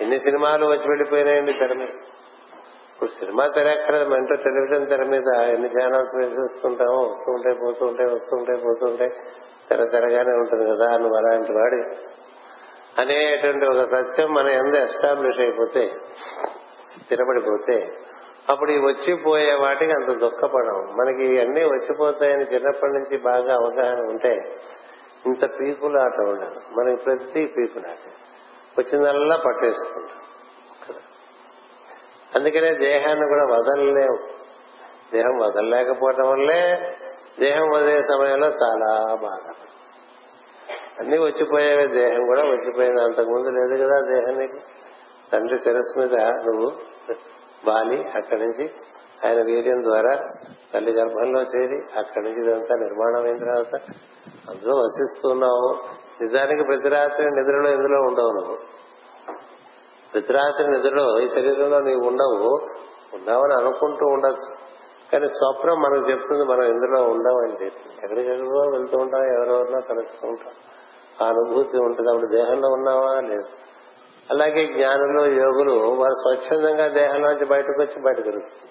ఎన్ని సినిమాలు వచ్చి వెళ్ళిపోయినాయండి తెర మీద? ఇప్పుడు సినిమా తెర ఎక్కడ మెంటో టెలివిజన్ తెర మీద ఎన్ని ఛానల్స్ వేసేస్తుంటామో వస్తూ ఉంటాయి పోతూ ఉంటాయి వస్తూ ఉంటాయి పోతూ ఉంటాయి. తెర తెరగానే ఉంటుంది కదా నువ్వు అలాంటి వాడి. అనేటువంటి ఒక సత్యం మన ఎందు ఎస్టాబ్లిష్ అయిపోతే స్థిరపడిపోతే అప్పుడు ఈ వచ్చిపోయే వాటికి అంత దుఃఖపడం మనకి ఇవన్నీ వచ్చిపోతాయని చిన్నప్పటి నుంచి బాగా అవగాహన ఉంటే ఇంత పీకులాట ఉండదు. మనకి ప్రతి పీకులాట వచ్చిందల్లా పట్టేసుకుంటాం. అందుకనే దేహాన్ని కూడా వదలలేము. దేహం వదలలేకపోవటం వల్లే దేహం వదిలే సమయంలో చాలా బాధ. అన్ని వచ్చిపోయేవి దేహం కూడా. వచ్చిపోయింది అంతకుముందు లేదు కదా దేహానికి? తండ్రి శిరస్సు మీద నువ్వు బాలి అక్కడి నుంచి ఆయన వీర్యం ద్వారా తల్లి గర్భంలో చేరి అక్కడి నుంచి ఇదంతా నిర్మాణం అయిన తర్వాత అందులో వసిస్తున్నావు. నిజానికి ప్రతి రాత్రి నిద్రలో ఇందులో ఉండవు నువ్వు? ప్రతి రాత్రి నిద్రలో ఈ శరీరంలో నీవు ఉండవు. ఉండవని అనుకుంటూ ఉండొచ్చు. కానీ స్వప్నం మనకు చెప్తుంది మనం ఇందులో ఉండమని చెప్పి. ఎక్కడికెక్కడికో వెళ్తూ ఉంటాం ఎవరెవరినో కలుస్తూ ఉంటాం. ఆ అనుభూతి ఉంటుంది. అప్పుడు దేహంలో ఉన్నావా? లేదు. అలాగే జ్ఞానులు యోగులు వారు స్వచ్ఛందంగా దేహంలోంచి బయటకు వచ్చి బయట తిరుగుతుంది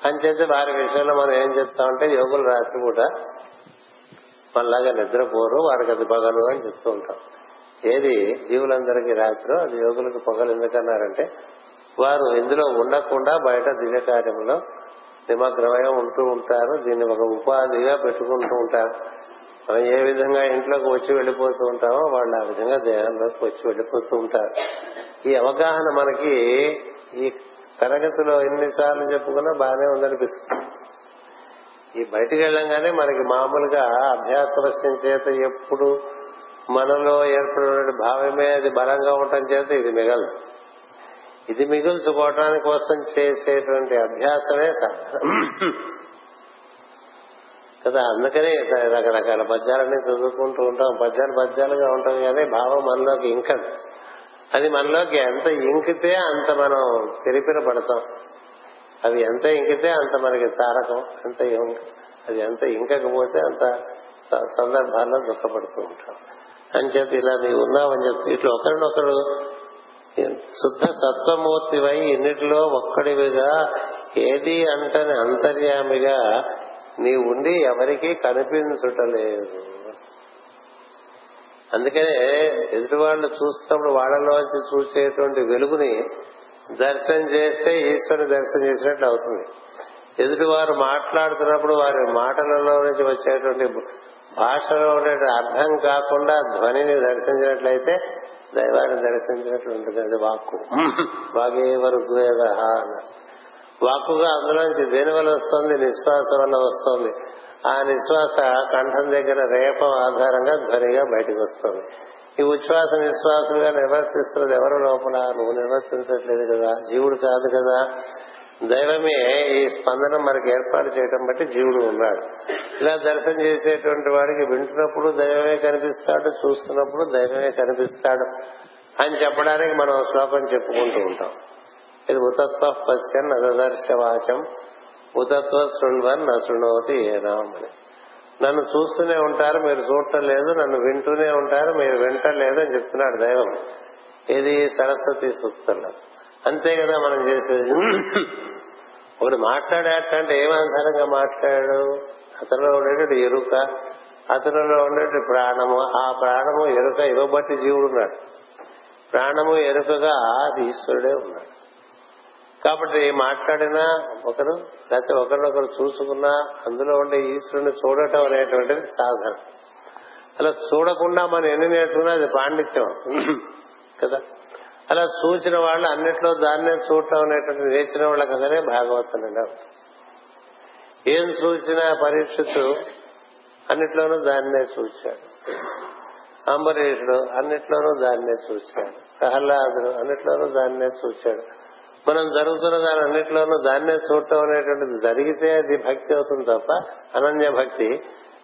అంచేత వారి విషయంలో మనం ఏం చెప్తామంటే యోగులు రాత్రి కూడా మనలాగా నిద్రపోరు వారికి అది పగలు అని చెప్తూ ఉంటాం ఏది? జీవులందరికీ రాత్రో అది యోగులకు పగలు ఎందుకన్నారంటే వారు ఇందులో ఉండకుండా బయట దివ్య కార్యంలో నిమగ్నమై ఉంటూ ఉంటారు దీన్ని ఒక ఉపాధిగా పెట్టుకుంటూ ఉంటారు. మనం ఏ విధంగా ఇంట్లోకి వచ్చి వెళ్ళిపోతూ ఉంటామో వాళ్ళు ఆ విధంగా దేహంలోకి వచ్చి వెళ్ళిపోతూ ఉంటారు. ఈ అవగాహన మనకి ఈ తరగతిలో ఎన్నిసార్లు చెప్పుకున్నా బాగానే ఉందనిపిస్తుంది. ఈ బయటికి వెళ్ళంగానే మనకి మామూలుగా అభ్యాసవశ్యం చేత ఎప్పుడు మనలో ఏర్పడిన భావమే అది బలంగా ఉండటం చేత ఇది మిగలదు. ఇది మిగుల్చుకోవటానికి కోసం చేసేటువంటి అభ్యాసమే సాధన. కదా అందుకనే రకరకాల పద్యాలన్నీ చదువుకుంటూ ఉంటాం. పద్యాలు పద్యాలుగా ఉంటాం కానీ భావం మనలోకి ఇంకదు. అది మనలోకి ఎంత ఇంకితే అంత మనం తెరిపిన పడతాం. అవి ఎంత ఇంకితే అంత మనకి తారకం ఎంత అది ఎంత ఇంకకపోతే అంత సందర్భాల్లో దుఃఖపడుతూ ఉంటాం. అని చెప్పి ఇలా నీవు ఉన్నావని చెప్తే ఇట్లా ఒకరినొకరు శుద్ధ సత్వమూర్తివై ఇన్నిటిలో ఒక్కడివిగా ఏది అంటని అంతర్యామిగా నీ ఉండి ఎవరికీ కనిపించుటలేదు. అందుకనే ఎదుటి వాళ్ళు చూస్తున్నప్పుడు వాళ్ళలోంచి చూసేటువంటి వెలుగుని దర్శనం చేస్తే ఈశ్వరుని దర్శనం చేసినట్లు అవుతుంది. ఎదుటి వారు మాట్లాడుతున్నప్పుడు వారి మాటలలో నుంచి వచ్చేటువంటి భాషలో ఉండే అర్థం కాకుండా ధ్వనిని దర్శించినట్లయితే దైవాన్ని దర్శించినట్లు ఉంటుంది అది వాక్కు. వాగే ఋగ్వేద వాక్కుగా అందులోంచి దేని వల్ల వస్తుంది? నిశ్వాస వల్ల వస్తుంది. ఆ నిశ్వాస కంఠం దగ్గర రేపం ఆధారంగా ధ్వనిగా బయటకు వస్తుంది. ఈ ఉచ్ఛ్వాస నిశ్వాసంగా నిర్వర్తిస్తున్నది ఎవరు లోపల? నువ్వు నిర్వర్తించట్లేదు కదా. జీవుడు కాదు కదా. దైవమే ఈ స్పందన మనకి ఏర్పాటు చేయడం బట్టి జీవుడు ఉన్నాడు. ఇలా దర్శనం చేసేటువంటి వాడికి వింటున్నప్పుడు దైవమే కనిపిస్తాడు చూస్తున్నప్పుడు దైవమే కనిపిస్తాడు అని చెప్పడానికి మనం శ్లోకం చెప్పుకుంటూ ఉంటాం. ఇది ఉతత్వ పశ్యన్ అదర్శవాచం ఉతత్వ శృణ్వన్ నా శృణోతి ఏనామని నన్ను చూస్తూనే ఉంటారు మీరు చూడటం లేదు నన్ను వింటూనే ఉంటారు మీరు వింటలేదు అని చెప్తున్నాడు దైవం. ఇది సరస్వతి సూక్తంలో. అంతే కదా మనం చేసేది. ఒకడు మాట్లాడేటంటే ఏమాధారంగా మాట్లాడాడు? అతనిలో ఉండేటట్టు ఎరుక అతనిలో ఉండేటి ప్రాణము. ఆ ప్రాణము ఎరుక ఇవ్వబట్టి జీవుడు ఉన్నాడు. ప్రాణము ఎరుకగా ఈశ్వరుడే ఉన్నాడు. కాబట్టి మాట్లాడినా ఒకరు లేకపోతే ఒకరినొకరు చూసుకున్నా అందులో ఉండే ఈశ్వరుని చూడటం అనేటువంటిది సాధన. అలా చూడకుండా మనం ఎన్ని నేర్చుకున్నా అది పాండిత్యం. కదా? అలా చూసిన వాళ్ళు అన్నిట్లో దాన్నే చూడటం అనేటువంటి నేర్చిన వాళ్ళ కదనే భాగవతం ఏం చూసినా పరీక్షితు అన్నిట్లోనూ దాన్నే చూశాడు. అంబరీషుడు అన్నిట్లోనూ దాన్నే చూశాడు. ప్రహ్లాదుడు అన్నిట్లోనూ దాన్నే చూశాడు. మనం జరుగుతున్న దాని అన్నింటిలోనూ దాన్నే చూడటం అనేటువంటిది జరిగితే అది భక్తి అవుతుంది తప్ప అనన్య భక్తి.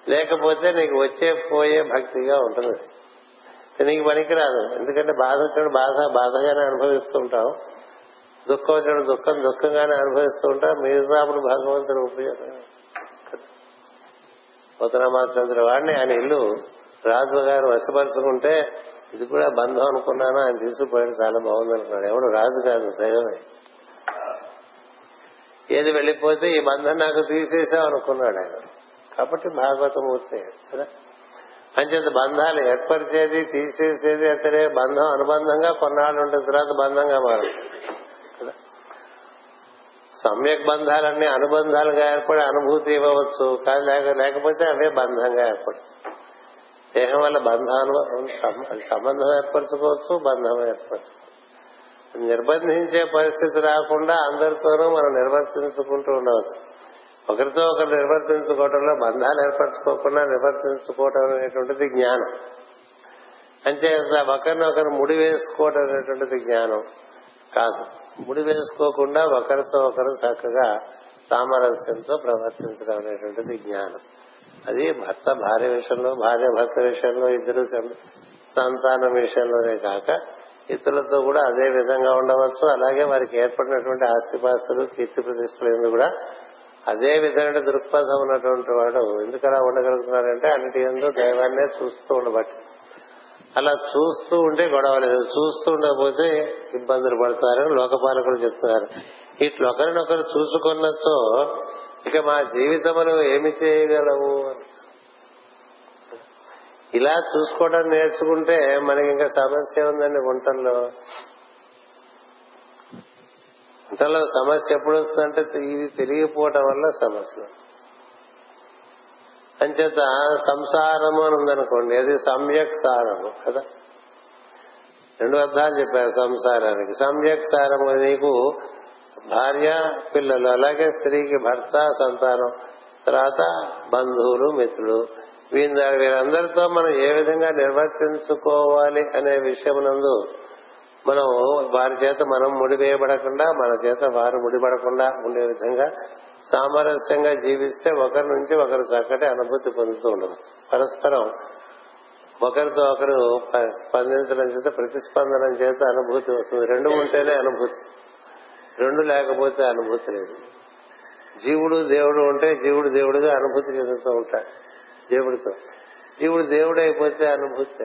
లేకపోతే నీకు వచ్చే పోయే భక్తిగా ఉంటుంది. నీకు పనికిరాదు. ఎందుకంటే బాధ వచ్చినప్పుడు బాధ బాధగానే అనుభవిస్తూ ఉంటాం. దుఃఖం వచ్చినప్పుడు దుఃఖం దుఃఖంగానే అనుభవిస్తూ ఉంటాం. మిగతాపుడు భగవంతుడు ఉపయోగం. ఉత్తరామాచంద్ర వాడిని ఆయన ఇల్లు రాజు గారు వశపరుచుకుంటే ఇది కూడా బంధం అనుకున్నాను? ఆయన తీసుకుపోయాడు చాలా బాగుంది అనుకున్నాడు. ఎవడు? రాజు కాదు దైవమే. ఏది వెళ్ళిపోతే ఈ బంధం నాకు తీసేసావు అనుకున్నాడు ఆయన. కాబట్టి భాగవతమూర్తి కదా? అంచేత బంధాలు ఏర్పరిచేది తీసేసేది అక్కడే బంధం అనుబంధంగా కొన్నాళ్ళు ఉంటుంది తర్వాత బంధంగా మారుతుంది కదా? సమ్యక్ బంధాలన్నీ అనుబంధాలుగా ఏర్పడి అనుభూతి ఇవ్వవచ్చు. కానీ లేకపోతే అవే బంధంగా ఏర్పడుతుంది దేహం వల్ల బంధాలు సంబంధం ఏర్పరచుకోవచ్చు బంధం ఏర్పరచుకోవచ్చు. నిర్బంధించే పరిస్థితి రాకుండా అందరితోనూ మనం నిర్వర్తించుకుంటూ ఉండవచ్చు. ఒకరితో ఒకరు నిర్వర్తించుకోవటంలో బంధాలు ఏర్పరచుకోకుండా నిర్వర్తించుకోవటం అనేటువంటిది జ్ఞానం. అంటే ఒకరిని ఒకరు ముడి వేసుకోవటం అనేటువంటిది జ్ఞానం కాదు. ముడి వేసుకోకుండా ఒకరితో ఒకరు చక్కగా సామరస్యంతో ప్రవర్తించడం అనేటువంటిది జ్ఞానం. అది భర్త భార్య విషయంలో భార్య భర్త విషయంలో ఇద్దరు సంతానం విషయంలోనే కాక ఇతరులతో కూడా అదే విధంగా ఉండవచ్చు. అలాగే వారికి ఏర్పడినటువంటి ఆస్తిపాస్తులు కీర్తి ప్రతిష్టలు కూడా అదే విధమైన దృక్పథం ఉన్నటువంటి వాడు ఎందుకలా ఉండగలుగుతున్నారంటే ఉండగలుగుతున్నాడంటే అన్నిటి ఎందు దైవాన్నే చూస్తూ ఉండబట్టి. అలా చూస్తూ ఉంటే గొడవ లేదు. చూస్తూ ఉండకపోతే ఇబ్బందులు పడతారని లోకపాలకులు చెప్తున్నారు. ఇట్లా ఒకరినొకరు చూసుకున్నచో ఇక మా జీవితంలో ఏమి చేయగలవు? ఇలా చూసుకోవడం నేర్చుకుంటే మనకి ఇంకా సమస్య ఉందండి వంటల్లో వంటల్లో సమస్య ఎప్పుడు వస్తుందంటే ఇది తెలియకపోవటం వల్ల సమస్య. అంచేత సంసారము అని ఉందనుకోండి అది సమ్యక్ సారము కదా? రెండు అర్థాలు చెప్పారు సంసారానికి. సమ్యక్ సారము నీకు భార్య పిల్లలు అలాగే స్త్రీకి భర్త సంతానం తర్వాత బంధువులు మిత్రులు. వీళ్ళ వీరందరితో మనం ఏ విధంగా నిర్వర్తించుకోవాలి అనే విషయమునందు మనం వారి చేత మనం ముడివేయబడకుండా మన చేత వారు ముడిపడకుండా ఉండే విధంగా సామరస్యంగా జీవిస్తే ఒకరి నుంచి ఒకరు చక్కటి అనుభూతి పొందుతూ ఉండవచ్చు. పరస్పరం ఒకరితో ఒకరు స్పందించడం చేత ప్రతిస్పందనం చేత అనుభూతి వస్తుంది. రెండు ఉంటేనే అనుభూతి. రెండు లేకపోతే అనుభూతి లేదు. జీవుడు దేవుడు ఉంటే జీవుడు దేవుడిగా అనుభూతి చెందుతూ ఉంటాడు దేవుడితో. జీవుడు దేవుడు అయిపోతే అనుభూతి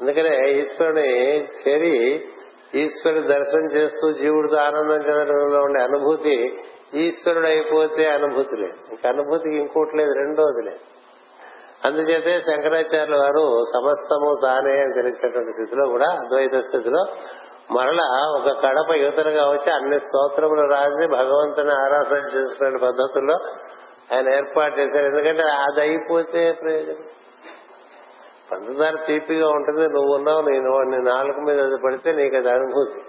అందుకనే ఈశ్వరుని చేరి ఈశ్వరుడు దర్శనం చేస్తూ జీవుడితో ఆనందం చెందడంలో ఉండే అనుభూతి ఈశ్వరుడు అయిపోతే అనుభూతి లేదు. ఇంకా అనుభూతికి ఇంకోటి లేదు రెండోది లేదు. అందుచేతే శంకరాచార్యుల వారు సమస్తము తానే అని తెలిసేటువంటి స్థితిలో కూడా అద్వైత స్థితిలో మరలా ఒక కడప యువతలుగా వచ్చి అన్ని స్తోత్రములు రాసి భగవంతుని ఆరాధన చేసుకునే పద్ధతుల్లో ఆయన ఏర్పాటు చేశారు. ఎందుకంటే అది అయిపోతే ప్రయోజనం. పంచదార తీపిగా ఉంటుంది. నువ్వు ఉన్నావు నేను నీ నాలుగు మీద అది పడితే నీకు అది అనుభూతి.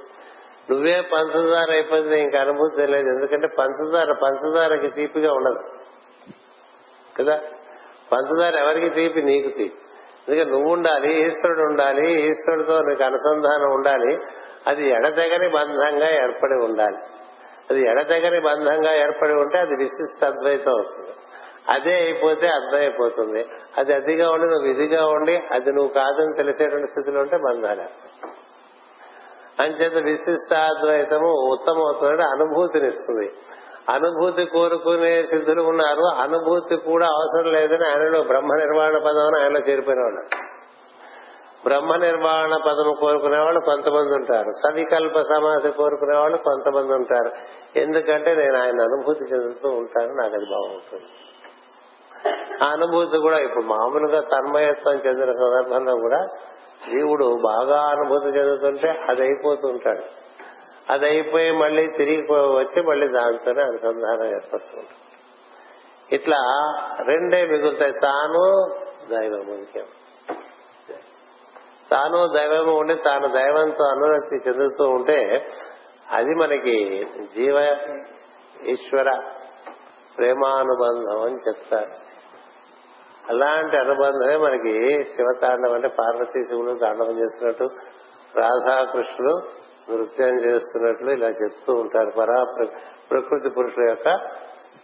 నువ్వే పంచదార అయిపోతే ఇంక అనుభూతి లేదు. ఎందుకంటే పంచదార పంచదారకి తీపిగా ఉండదు. కదా? పంచదార ఎవరికి తీపి? నీకు తీపి. ఎందుకంటే నువ్వు ఉండాలి ఈశ్వరుడు ఉండాలి ఈశ్వరుడితో నీకు అనుసంధానం ఉండాలి. అది ఎడతెగని బంధంగా ఏర్పడి ఉండాలి. అది ఎడతెగని బంధంగా ఏర్పడి ఉంటే అది విశిష్ట అద్వైతం అవుతుంది. అదే అయిపోతే అర్థం అయిపోతుంది అది అదిగా ఉండి నువ్వు ఇదిగా ఉండి అది నువ్వు కాదని తెలిసేటువంటి స్థితిలో ఉంటే బంధాలు. అంచేత విశిష్టాద్వైతము ఉత్తమవుతుందంటే అనుభూతినిస్తుంది. అనుభూతి కోరుకునే సిద్ధులు ఉన్నారు. అనుభూతి కూడా అవసరం లేదని ఆయనలో బ్రహ్మ నిర్వాణ పదం అని ఆయనలో చేరిపోయిన వాళ్ళు. బ్రహ్మ నిర్మాణ పదము కోరుకునే వాళ్ళు కొంతమంది ఉంటారు. సవికల్ప సమాధి కోరుకునే వాళ్ళు కొంతమంది ఉంటారు. ఎందుకంటే నేను ఆయన అనుభూతి చెందుతూ ఉంటాను నాకు అది బాగుంటుంది. ఆ అనుభూతి కూడా ఇప్పుడు మామూలుగా తన్మయత్వం చెందిన సందర్భంలో కూడా జీవుడు బాగా అనుభూతి చెందుతుంటే అది అయిపోతూ ఉంటాడు అది అయిపోయి మళ్ళీ తిరిగి వచ్చి మళ్ళీ దానితోనే అనుసంధానం ఏర్పడుతుంటాడు ఇట్లా రెండే మిగులుతాయి. తాను దైవము ముఖ్యం తాను దైవము ఉండి తాను దైవంతో అనురక్తి చెందుతూ ఉంటే అది మనకి జీవ ఈశ్వర ప్రేమానుబంధం అని చెప్తారు. అలాంటి అనుబంధమే మనకి శివతాండవం అంటే పార్వతీ శివులు తాండవం చేస్తున్నట్టు రాధాకృష్ణుడు నృత్యం చేస్తున్నట్లు ఇలా చెప్తూ ఉంటారు. పరా ప్రకృతి పురుషుల యొక్క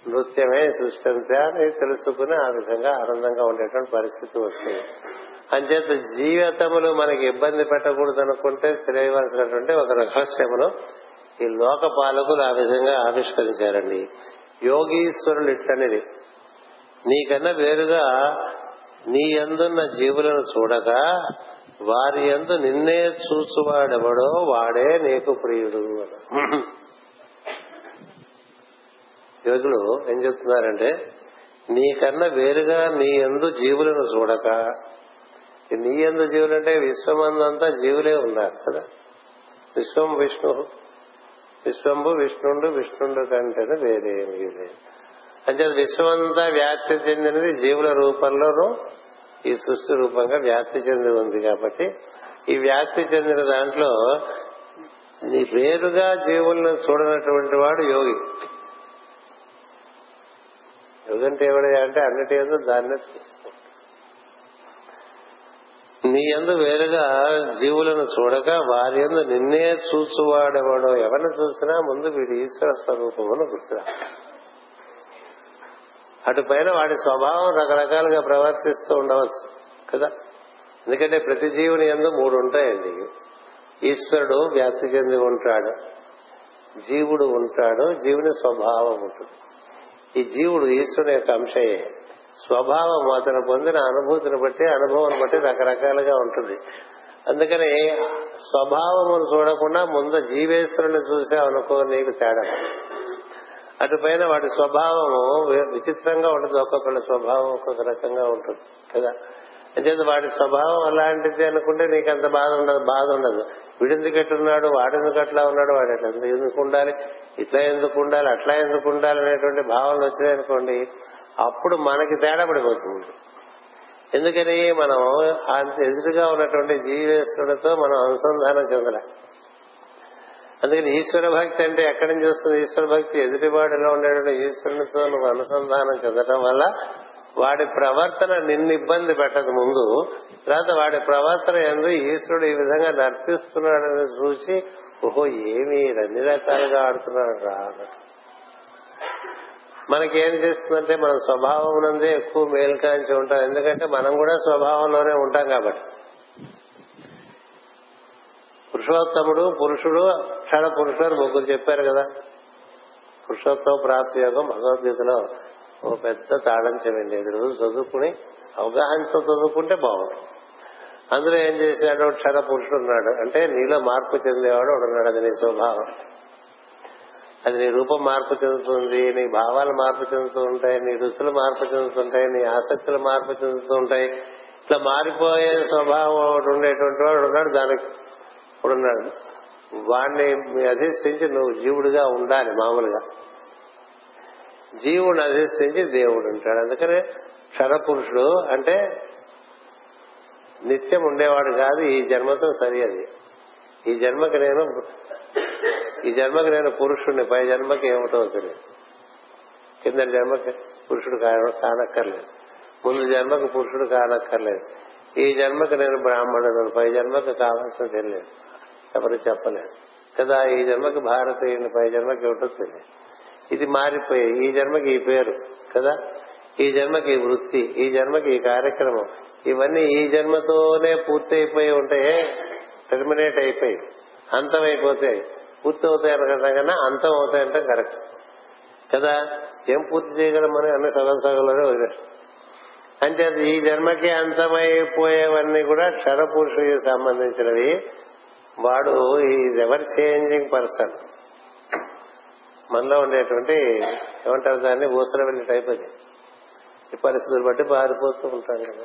నృత్యమే సృష్టి అని తెలుసుకుని ఆ విధంగా ఆనందంగా ఉండేటువంటి పరిస్థితి వస్తుంది. అంచేత జీవితములు మనకి ఇబ్బంది పెట్టకూడదు అనుకుంటే తెలియవలసినటువంటి ఒక రహస్యమును ఈ లోక పాలకులు ఆ విధంగా ఆవిష్కరించారండి. యోగీశ్వరులు ఇట్లనేది. నీకన్నా వేరుగా నీ ఎందున్న జీవులను చూడక వారి ఎందు నిన్నే చూచువాడెవడో వాడే నీకు ప్రియుడు యోగులు ఏం చెప్తున్నారంటే నీకన్నా వేరుగా నీ ఎందు జీవులను చూడక నీ ఎందు జీవులు అంటే విశ్వమందంతా జీవులే ఉన్నారు కదా? విశ్వం విష్ణు. విశ్వంబు విష్ణుండు విష్ణుండు కంటే వేరే లేదు. అంటే విశ్వమంతా వ్యాప్తి చెందినది జీవుల రూపంలోనూ ఈ సృష్టి రూపంగా వ్యాప్తి చెంది ఉంది కాబట్టి ఈ వ్యాప్తి చెందిన దాంట్లో నీ వేరుగా జీవులను చూడనటువంటి వాడు యోగి. యోగంటే అంటే ఎవడయ్యా అంటే అన్నిటి ఏదో దాన్నే చూస్తాడు నీ ఎందు వేరుగా జీవులను చూడక వారి ఎందు నిన్నే చూచువాడెవడో ఎవరిని చూసినా ముందు వీడి ఈశ్వర స్వరూపమును గుర్తురా అటు పైన వాడి స్వభావం రకరకాలుగా ప్రవర్తిస్తూ ఉండవచ్చు కదా? ఎందుకంటే ప్రతి జీవుని ఎందు మూడు ఉంటాయండి. ఈశ్వరుడు వ్యాప్తి చెంది ఉంటాడు జీవుడు ఉంటాడు జీవుని స్వభావం ఉంటుంది. ఈ జీవుడు ఈశ్వరుని యొక్క అంశయే. స్వభావం అతను పొందిన అనుభూతిని బట్టి అనుభవం బట్టి రకరకాలుగా ఉంటుంది. అందుకని స్వభావమును చూడకుండా ముందు జీవేశ్వరుని చూసావనుకో నీకు తేడా. అటుపైన వాటి స్వభావము విచిత్రంగా ఉంటుంది. ఒక్కొక్కళ్ళ స్వభావం ఒక్కొక్క రకంగా ఉంటుంది కదా? అంచేది వాడి స్వభావం అలాంటిది అనుకుంటే నీకు అంత బాధ ఉండదు బాధ ఉండదు. వీడెందుకు ఎట్టున్నాడు వాడెందుకు అట్లా ఉన్నాడు వాడు ఎట్లా ఎందుకు ఉండాలి ఇట్లా ఎందుకు ఉండాలి అట్లా ఎందుకు ఉండాలి అనేటువంటి భావనలు వచ్చినాయనుకోండి అప్పుడు మనకి తేడా పడిపోతుంది. ఎందుకని మనం ఎదురుగా ఉన్నటువంటి జీవేశ్వరుడితో మనం అనుసంధానం చెందలే. అందుకని ఈశ్వర భక్తి అంటే ఎక్కడి నుంచి వస్తుంది? ఈశ్వర భక్తి ఎదుటివాడిలో ఉండేటువంటి ఈశ్వరునితో నువ్వు అనుసంధానం చెందడం వల్ల వాడి ప్రవర్తన నిన్ను ఇబ్బంది పెట్టక ముందు. తర్వాత వాడి ప్రవర్తన ఎందు ఈశ్వరుడు ఈ విధంగా నర్తిస్తున్నాడని చూసి ఓహో ఏమి అన్ని రకాలుగా ఆడుతున్నాడు రా మనకేం చేస్తుందంటే మన స్వభావం నందే ఎక్కువ మేల్కాంచి ఉంటాం. ఎందుకంటే మనం కూడా స్వభావంలోనే ఉంటాం కాబట్టి. పురుషోత్తముడు పురుషుడు క్షణ పురుషుడు ముగ్గురు చెప్పారు కదా. పురుషోత్తమ ప్రాప్తి యోగం భగవద్గీతలో ఓ పెద్ద తాళం చెవండి రోజు చదువుకుని అవగాహనతో చదువుకుంటే బాగుంటుంది. అందులో ఏం చేశాడు? క్షణ పురుషుడు ఉన్నాడు. అంటే నీలో మార్పు చెందేవాడు ఉన్నాడు. అది నీ స్వభావం. అది నీ రూపం మార్పు చెందుతుంది నీ భావాలు మార్పు చెందుతూ ఉంటాయి నీ రుచులు మార్పు చెందుతుంటాయి నీ ఆసక్తులు మార్పు చెందుతూ ఉంటాయి. ఇట్లా మారిపోయే స్వభావం ఒకటి ఉండేటువంటి వాడు ఉన్నాడు దానికి ఇప్పుడున్నాడు వాడిని అధిష్ఠించి నువ్వు జీవుడిగా ఉండాలి మామూలుగా. జీవుని అధిష్ఠించి దేవుడు ఉంటాడు. అందుకనే క్షణపురుషుడు అంటే నిత్యం ఉండేవాడు కాదు ఈ జన్మతో సరి అది. ఈ జన్మకి నేను ఈ జన్మకి నేను పురుషుడిని పై జన్మకి ఏమిటో తెలియదు. కింద జన్మకి పురుషుడు కానక్కర్లేదు. ముందు జన్మకు పురుషుడు కానక్కర్లేదు. ఈ జన్మకి నేను బ్రాహ్మణుడు పై జన్మకు కావాల్సిన తెలియదు. ఎవరు చెప్పలేదు. కదా ఈ జన్మకి భారతీయుని పై జన్మకి ఏమిటో తెలియదు. ఇది మారిపోయి ఈ జన్మకి ఈ పేరు కదా? ఈ జన్మకి ఈ వృత్తి ఈ జన్మకి ఈ కార్యక్రమం. ఇవన్నీ ఈ జన్మతోనే పూర్తి అయిపోయి ఉంటే టెర్మినేట్ అయిపోయి అంతమైపోతాయి. పూర్తి అవుతాయి అనడం కన్నా అంతం అవుతాయంటే కరెక్ట్. కదా? ఏం పూర్తి చేయగలం మనం అన్ని సగం సగంలోనే వదిలేస్తాం అంటే అది ఈ జన్మకి అంతమైపోయేవన్నీ కూడా క్షరపురుషుడికి సంబంధించినవి. వాడు ఈజ్ ఎవర్ చేంజింగ్ పర్సన్. మనలో ఉండేటువంటి ఏమంటారు దాన్ని? ఊసర వెళ్ళి టైప్ అది. ఈ పరిస్థితులు బట్టి మారిపోతూ ఉంటాం కదా.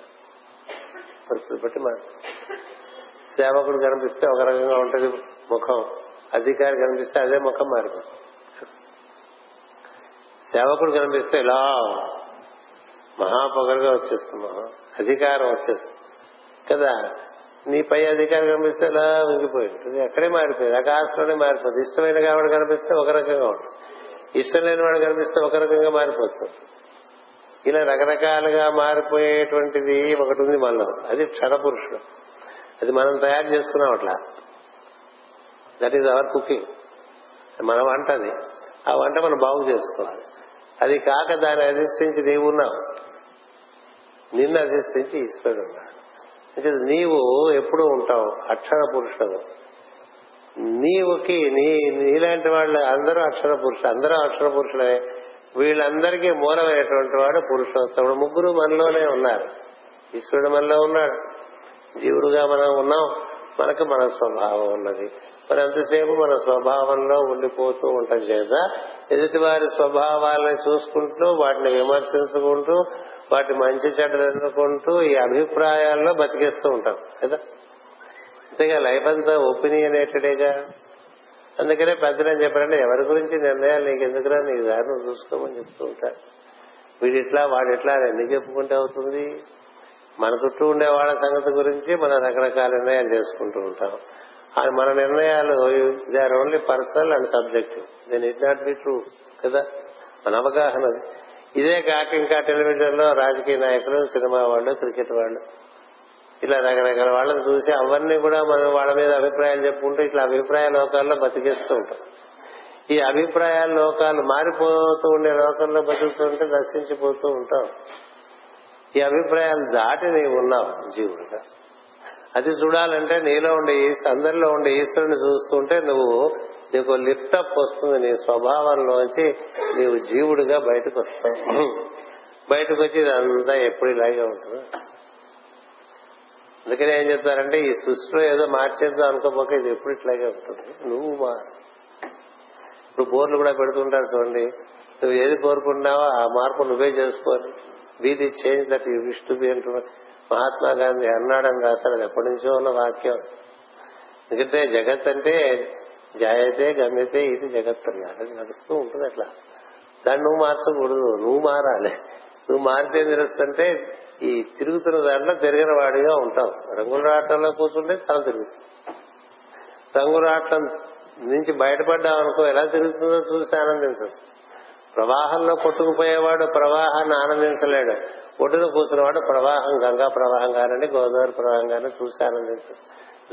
పరిస్థితులు బట్టి మారి సేవకుడు కనిపిస్తే ఒక రకంగా ఉంటది ముఖం. అధికారి కనిపిస్తే అదే ముఖం మారిపోతుంది సేవకుడు కనిపిస్తే ఇలా మహాపొగరుగా వచ్చేస్తుంది అధికారం వచ్చేస్తుంది కదా? నీ పై అధికారం కనిపిస్తే ఇలా ఉంగిపోయి అక్కడే మారిపోయింది. ఆకాశంలోనే మారిపోతుంది. ఇష్టమైన వాడు కనిపిస్తే ఒక రకంగా ఉంటుంది. ఇష్టం లేని వాడు కనిపిస్తే ఒక రకంగా మారిపోతుంది ఇలా రకరకాలుగా మారిపోయేటువంటిది ఒకటి ఉంది మనలో. అది క్షణపురుషుడు. అది మనం తయారు చేసుకున్నాం అట్లా. దట్ ఈజ్ అవర్ కుకింగ్ మన వంట అది. ఆ వంట మనం బాగు చేసుకోవాలి. అది కాక దాన్ని అధిష్ఠించి నీవు ఉన్నావు. నిన్ను అధిష్ఠించి ఈశ్వరుడు ఉన్నాడు. అంటే నీవు ఎప్పుడూ ఉంటావు? అక్షర పురుషుడు. నీవుకి నీ నీలాంటి వాళ్ళు అందరూ అక్షర పురుషులు. అందరూ అక్షర పురుషులే. వీళ్ళందరికీ మూలమైనటువంటి వాడు పురుషోత్తముడు. ముగ్గురు మనలోనే ఉన్నారు. ఈశ్వరుడు మనలో ఉన్నాడు. జీవుడుగా మనం ఉన్నాం. మనకు మన స్వభావం ఉన్నది. మరి అంతసేపు మన స్వభావంలో ఉండిపోతూ ఉంటాం చేత. ఎదుటి వారి స్వభావాలను చూసుకుంటూ వాటిని విమర్శించుకుంటూ వాటి మంచి చెడ్డలు ఎన్నుకుంటూ ఈ అభిప్రాయాల్లో బతికేస్తూ ఉంటాం కదా? అంతేగా లైఫ్ అంతా ఒపీనియనేటెడేగా అందుకనే పెద్దలని చెప్పారంటే ఎవరి గురించి నిర్ణయాలు నీకు ఎందుకురా నీ దారి నువ్వు చూసుకోమని చెప్తూ ఉంటారు. వీడిట్లా వాడిట్లా ఎన్ని చెప్పుకుంటే అవుతుంది? మన చుట్టూ ఉండే వాళ్ళ సంగతి గురించి మనం రకరకాల నిర్ణయాలు చేసుకుంటూ ఉంటాం. ఆ మన నిర్ణయాలు. They are only personal and subject దీని ఇట్ నాట్ బి ట్రూ కదా? మన అవగాహన ఇదే కాక ఇంకా టెలివిజన్లో రాజకీయ నాయకులు సినిమా వాళ్ళు క్రికెట్ వాళ్ళు ఇట్లా రకరకాల వాళ్ళని చూసి అవన్నీ కూడా మనం వాళ్ళ మీద అభిప్రాయాలు చెప్పుకుంటూ ఇట్లా అభిప్రాయ లోకాల్లో బతికేస్తూ ఉంటాం. ఈ అభిప్రాయాల లోకాలు మారిపోతూ ఉండే లోకంలో బతుకుతుంటే నశించిపోతూ ఉంటాం. ఈ అభిప్రాయాలు దాటి నీవు ఉన్నావు జీవుడుగా అది చూడాలంటే నీలో ఉండే అందరిలో ఉండే ఈశ్వరుని చూస్తుంటే నువ్వు నీకు లిఫ్ట్ అప్ వస్తుంది నీ స్వభావంలోంచి నీవు జీవుడిగా బయటకు వస్తావు. బయటకు వచ్చి ఇదంతా ఎప్పుడు ఇలాగే ఉంటుంది? అందుకని ఏం చెప్తారంటే ఈ సృష్టిలో ఏదో మార్చేద్దాం అనుకోపోక ఇది ఎప్పుడు ఇట్లాగే ఉంటుంది. నువ్వు మా ఇప్పుడు బోర్లు కూడా పెడుతుంటారు చూడండి. నువ్వు ఏది కోరుకుంటున్నావో ఆ మార్పు నువ్వే చేసుకోవాలి. Be the change that you wish to be అంటున్నావు. మహాత్మా గాంధీ అన్నాడని రాశాడు. అది ఎప్పటి నుంచో ఉన్న వాక్యం. ఎందుకంటే జగత్ అంటే జాయతే గమ్యతే ఇది జగత్ అన్నారు అది నడుస్తూ ఉంటుంది అట్లా. దాన్ని నువ్వు మార్చకూడదు. నువ్వు మారాలి. నువ్వు మారితే తెలుస్తుంటే ఈ తిరుగుతున్న దాంట్లో తిరిగిన వాడిగా ఉంటాం రంగుల ఆటంలో కూర్చుంటే తల తిరుగుతుంది రంగుల ఆటం నుంచి బయటపడ్డావు అనుకో ఎలా తిరుగుతుందో చూసి ఆనందించచ్చు ప్రవాహంలో కొట్టుకుపోయేవాడు ప్రవాహాన్ని ఆనందించలేడు. ఒడ్డున కూర్చున్నవాడు ప్రవాహం గంగా ప్రవాహం కానండి గోదావరి ప్రవాహం కానీ చూసి ఆనందించు.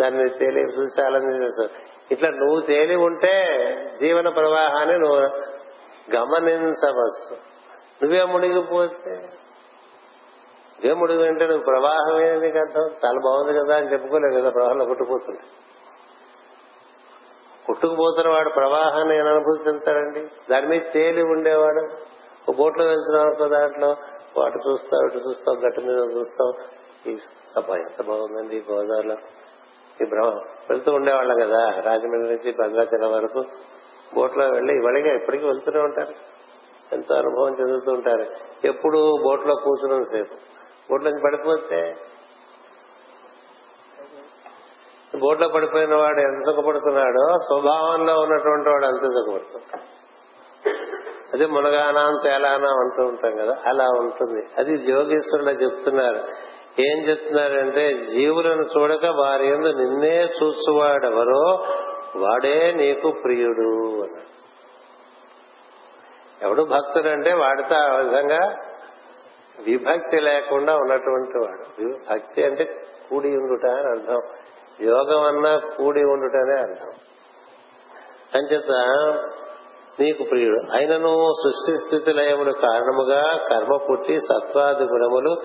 దాన్ని తేలి చూసి ఆనందించు. ఇట్లా నువ్వు తేలి ఉంటే జీవన ప్రవాహాన్ని నువ్వు గమనించవచ్చు. నువ్వే మునిగిపోతే. నువ్వే మునిగి అంటే నువ్వు ప్రవాహం ఏంది కదా? చాలా బాగుంది కదా అని చెప్పుకోలేవు కదా ప్రవాహంలో కొట్టుకుపోతుంది కొట్టుకుపోతున్న వాడు ప్రవాహాన్ని ఎలా అనుభూతి చెందుతాడండి? దాని మీద తేలి ఉండేవాడు. ఒక బోట్లో వెళ్తున్నాం అనుకో దాంట్లో వాటి చూస్తాం ఇటు చూస్తాం గట్టు మీద చూస్తాం. ఈ సభ ఎంత బాగుందండి ఈ గోదావరిలో ఈ బ్రహ్మ వెళ్తూ ఉండేవాళ్ళం కదా రాజమండ్రి నుంచి భద్రాచలం వరకు. బోట్లో వెళ్ళి ఇవాళగా ఎప్పటికీ వెళ్తూనే ఉంటారు. ఎంతో అనుభవం చెందుతూ ఉంటారు. ఎప్పుడు బోట్లో కూర్చున్న సేపు. బోట్లో నుంచి పడిపోతే బోట్లో పడిపోయిన వాడు ఎంత సుఖపడుతున్నాడో స్వభావంలో ఉన్నటువంటి వాడు అంత సుఖపడుతున్నాడు. అదే మునగానా తేలానా అంటూ ఉంటాం కదా అలా ఉంటుంది. అది యోగేశ్వరుడు చెప్తున్నారు. ఏం చెప్తున్నారంటే జీవులను చూడక వారి ఎందు నిన్నే చూసువాడెవరో వాడే నీకు ప్రియుడు అన్నాడు ఎవడు భక్తుడు అంటే వాడితో ఆ విధంగా విభక్తి లేకుండా ఉన్నటువంటి వాడు. భక్తి అంటే కూడి ఉండుట అని అర్థం. యోగం అన్నా కూడి ఉండుటనే అంటాం. అంచేత నీకు ప్రియుడు అయినను సృష్టి స్థితి లయములు కారణముగా కర్మ పుట్టి సత్వాది గుణములు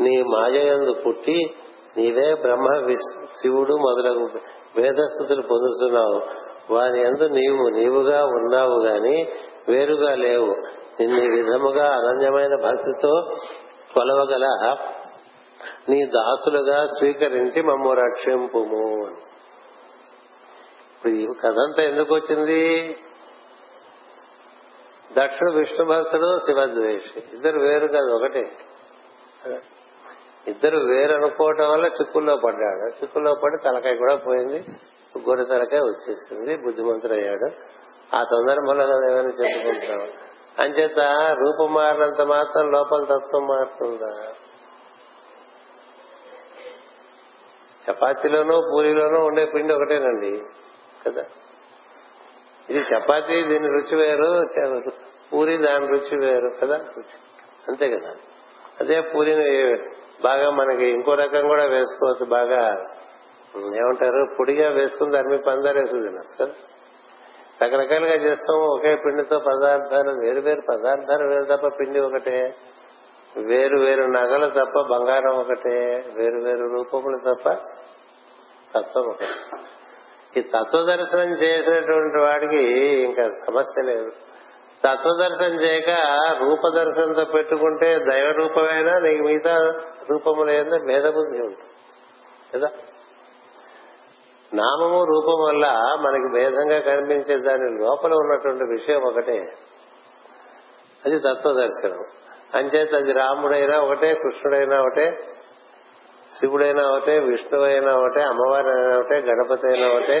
నీ మాయయందు పుట్టి నీవే బ్రహ్మ శివుడు మొదలగు వేదస్థుతులు పొందుతున్నావు. వారి ఎందు నీవు నీవుగా ఉన్నావు గాని వేరుగా లేవు. నిన్ను విధముగా అనన్యమైన భక్తితో కొలవగల నీ దాసులుగా స్వీకరించి మమ్ము రక్షింపుము అని. ఇప్పుడు ఈ కథంతా ఎందుకు వచ్చింది? దక్షుడు విష్ణు భక్తుడు శివద్వేషి. ఇద్దరు వేరు కాదు ఒకటే. ఇద్దరు వేరు అనుకోవటం వల్ల చిక్కుల్లో పడ్డాడు. చిక్కుల్లో పడి తలకాయ కూడా పోయింది. గొర్రె తలకాయ వచ్చేసింది. బుద్ధిమంతుడయ్యాడు. ఆ సందర్భంలో కదా ఏమైనా చెప్పుకుంటాం. అంచేత రూపం మారినంత మాత్రం లోపల తత్వం మారుతుందా? చపాతీలోనూ పూరిలోనూ ఉండే పిండి ఒకటేనండి. కదా? ఇది చపాతీ దీని రుచి వేరు పూరి దాని రుచి వేరు కదా? రుచి అంతే కదా? అదే పూరిని బాగా మనకి ఇంకో రకం కూడా వేసుకోవచ్చు బాగా ఏమంటారు? పొడిగా వేసుకుని దాని మీద పందాలు వేసుకుని సార్ రకరకాలుగా చేస్తాము ఒకే పిండితో పదార్థాలు వేరు వేరు పదార్థాలు వేరు తప్ప పిండి ఒకటే. వేరు వేరు నగలు తప్ప బంగారం ఒకటే వేరు వేరు రూపములు తప్ప తత్వం ఒకటే. ఈ తత్వ దర్శనం చేసినటువంటి వాడికి ఇంకా సమస్య లేదు. తత్వ దర్శనం చేయక రూపదర్శనంతో పెట్టుకుంటే దైవ రూపమైనా నీకు మిగతా రూపము భేదబుద్ధి భేద ఉంటుంది. కదా నామము రూపం వల్ల మనకి భేదంగా కనిపించే దాని లోపల ఉన్నటువంటి విషయం ఒకటే. అది తత్వ దర్శనం అంచేత అది రాముడైనా ఒకటే కృష్ణుడైనా ఒకటే శివుడైనా ఒకటే విష్ణువైనా ఒకటే అమ్మవారైనా ఒకటే గణపతి అయినా ఒకటే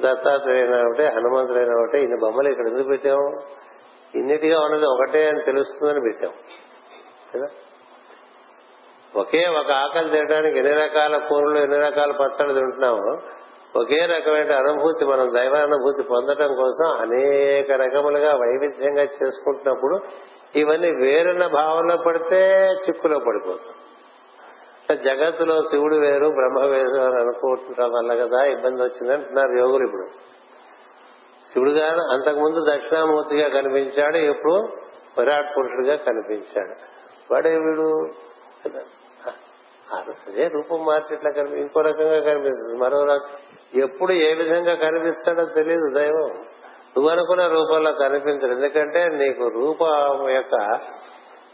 దత్తాత్రేయుడైనా ఒకటే హనుమంతుడైనా ఒకటే. ఇన్ని బొమ్మలు ఇక్కడ ఎందుకు పెట్టాము? ఇన్నిటిగా ఉన్నది ఒకటే అని తెలుస్తుందని పెట్టాం కదా? ఒకే ఒక ఆకలి తినడానికి ఎన్ని రకాల కూరలు ఎన్ని రకాల పచ్చళ్ళు తింటున్నాము ఒకే రకమైన అనుభూతి మనం దైవ అనుభూతి పొందడం కోసం అనేక రకములుగా వైవిధ్యంగా చేసుకుంటున్నప్పుడు ఇవన్నీ వేరున్న భావనలో పడితే చిక్కులో పడిపోతాం. జగత్తులో శివుడు వేరు బ్రహ్మ వేరు అని అనుకుంటున్న వల్ల కదా ఇబ్బంది వచ్చింది అంటున్నారు యోగులు ఇప్పుడు. శివుడుగా అంతకుముందు దక్షిణామూర్తిగా కనిపించాడు ఇప్పుడు విరాట్ పురుషుడిగా కనిపించాడు. వాడే వీడు? కదా అదే రూపం మార్చి ఇట్లా కనిపి ఇంకో రకంగా కనిపిస్తుంది. మరో రకం ఎప్పుడు ఏ విధంగా కనిపిస్తాడో తెలియదు దైవం. నువ్వు అనుకున్న రూపంలో కనిపించడు. ఎందుకంటే నీకు రూపం యొక్క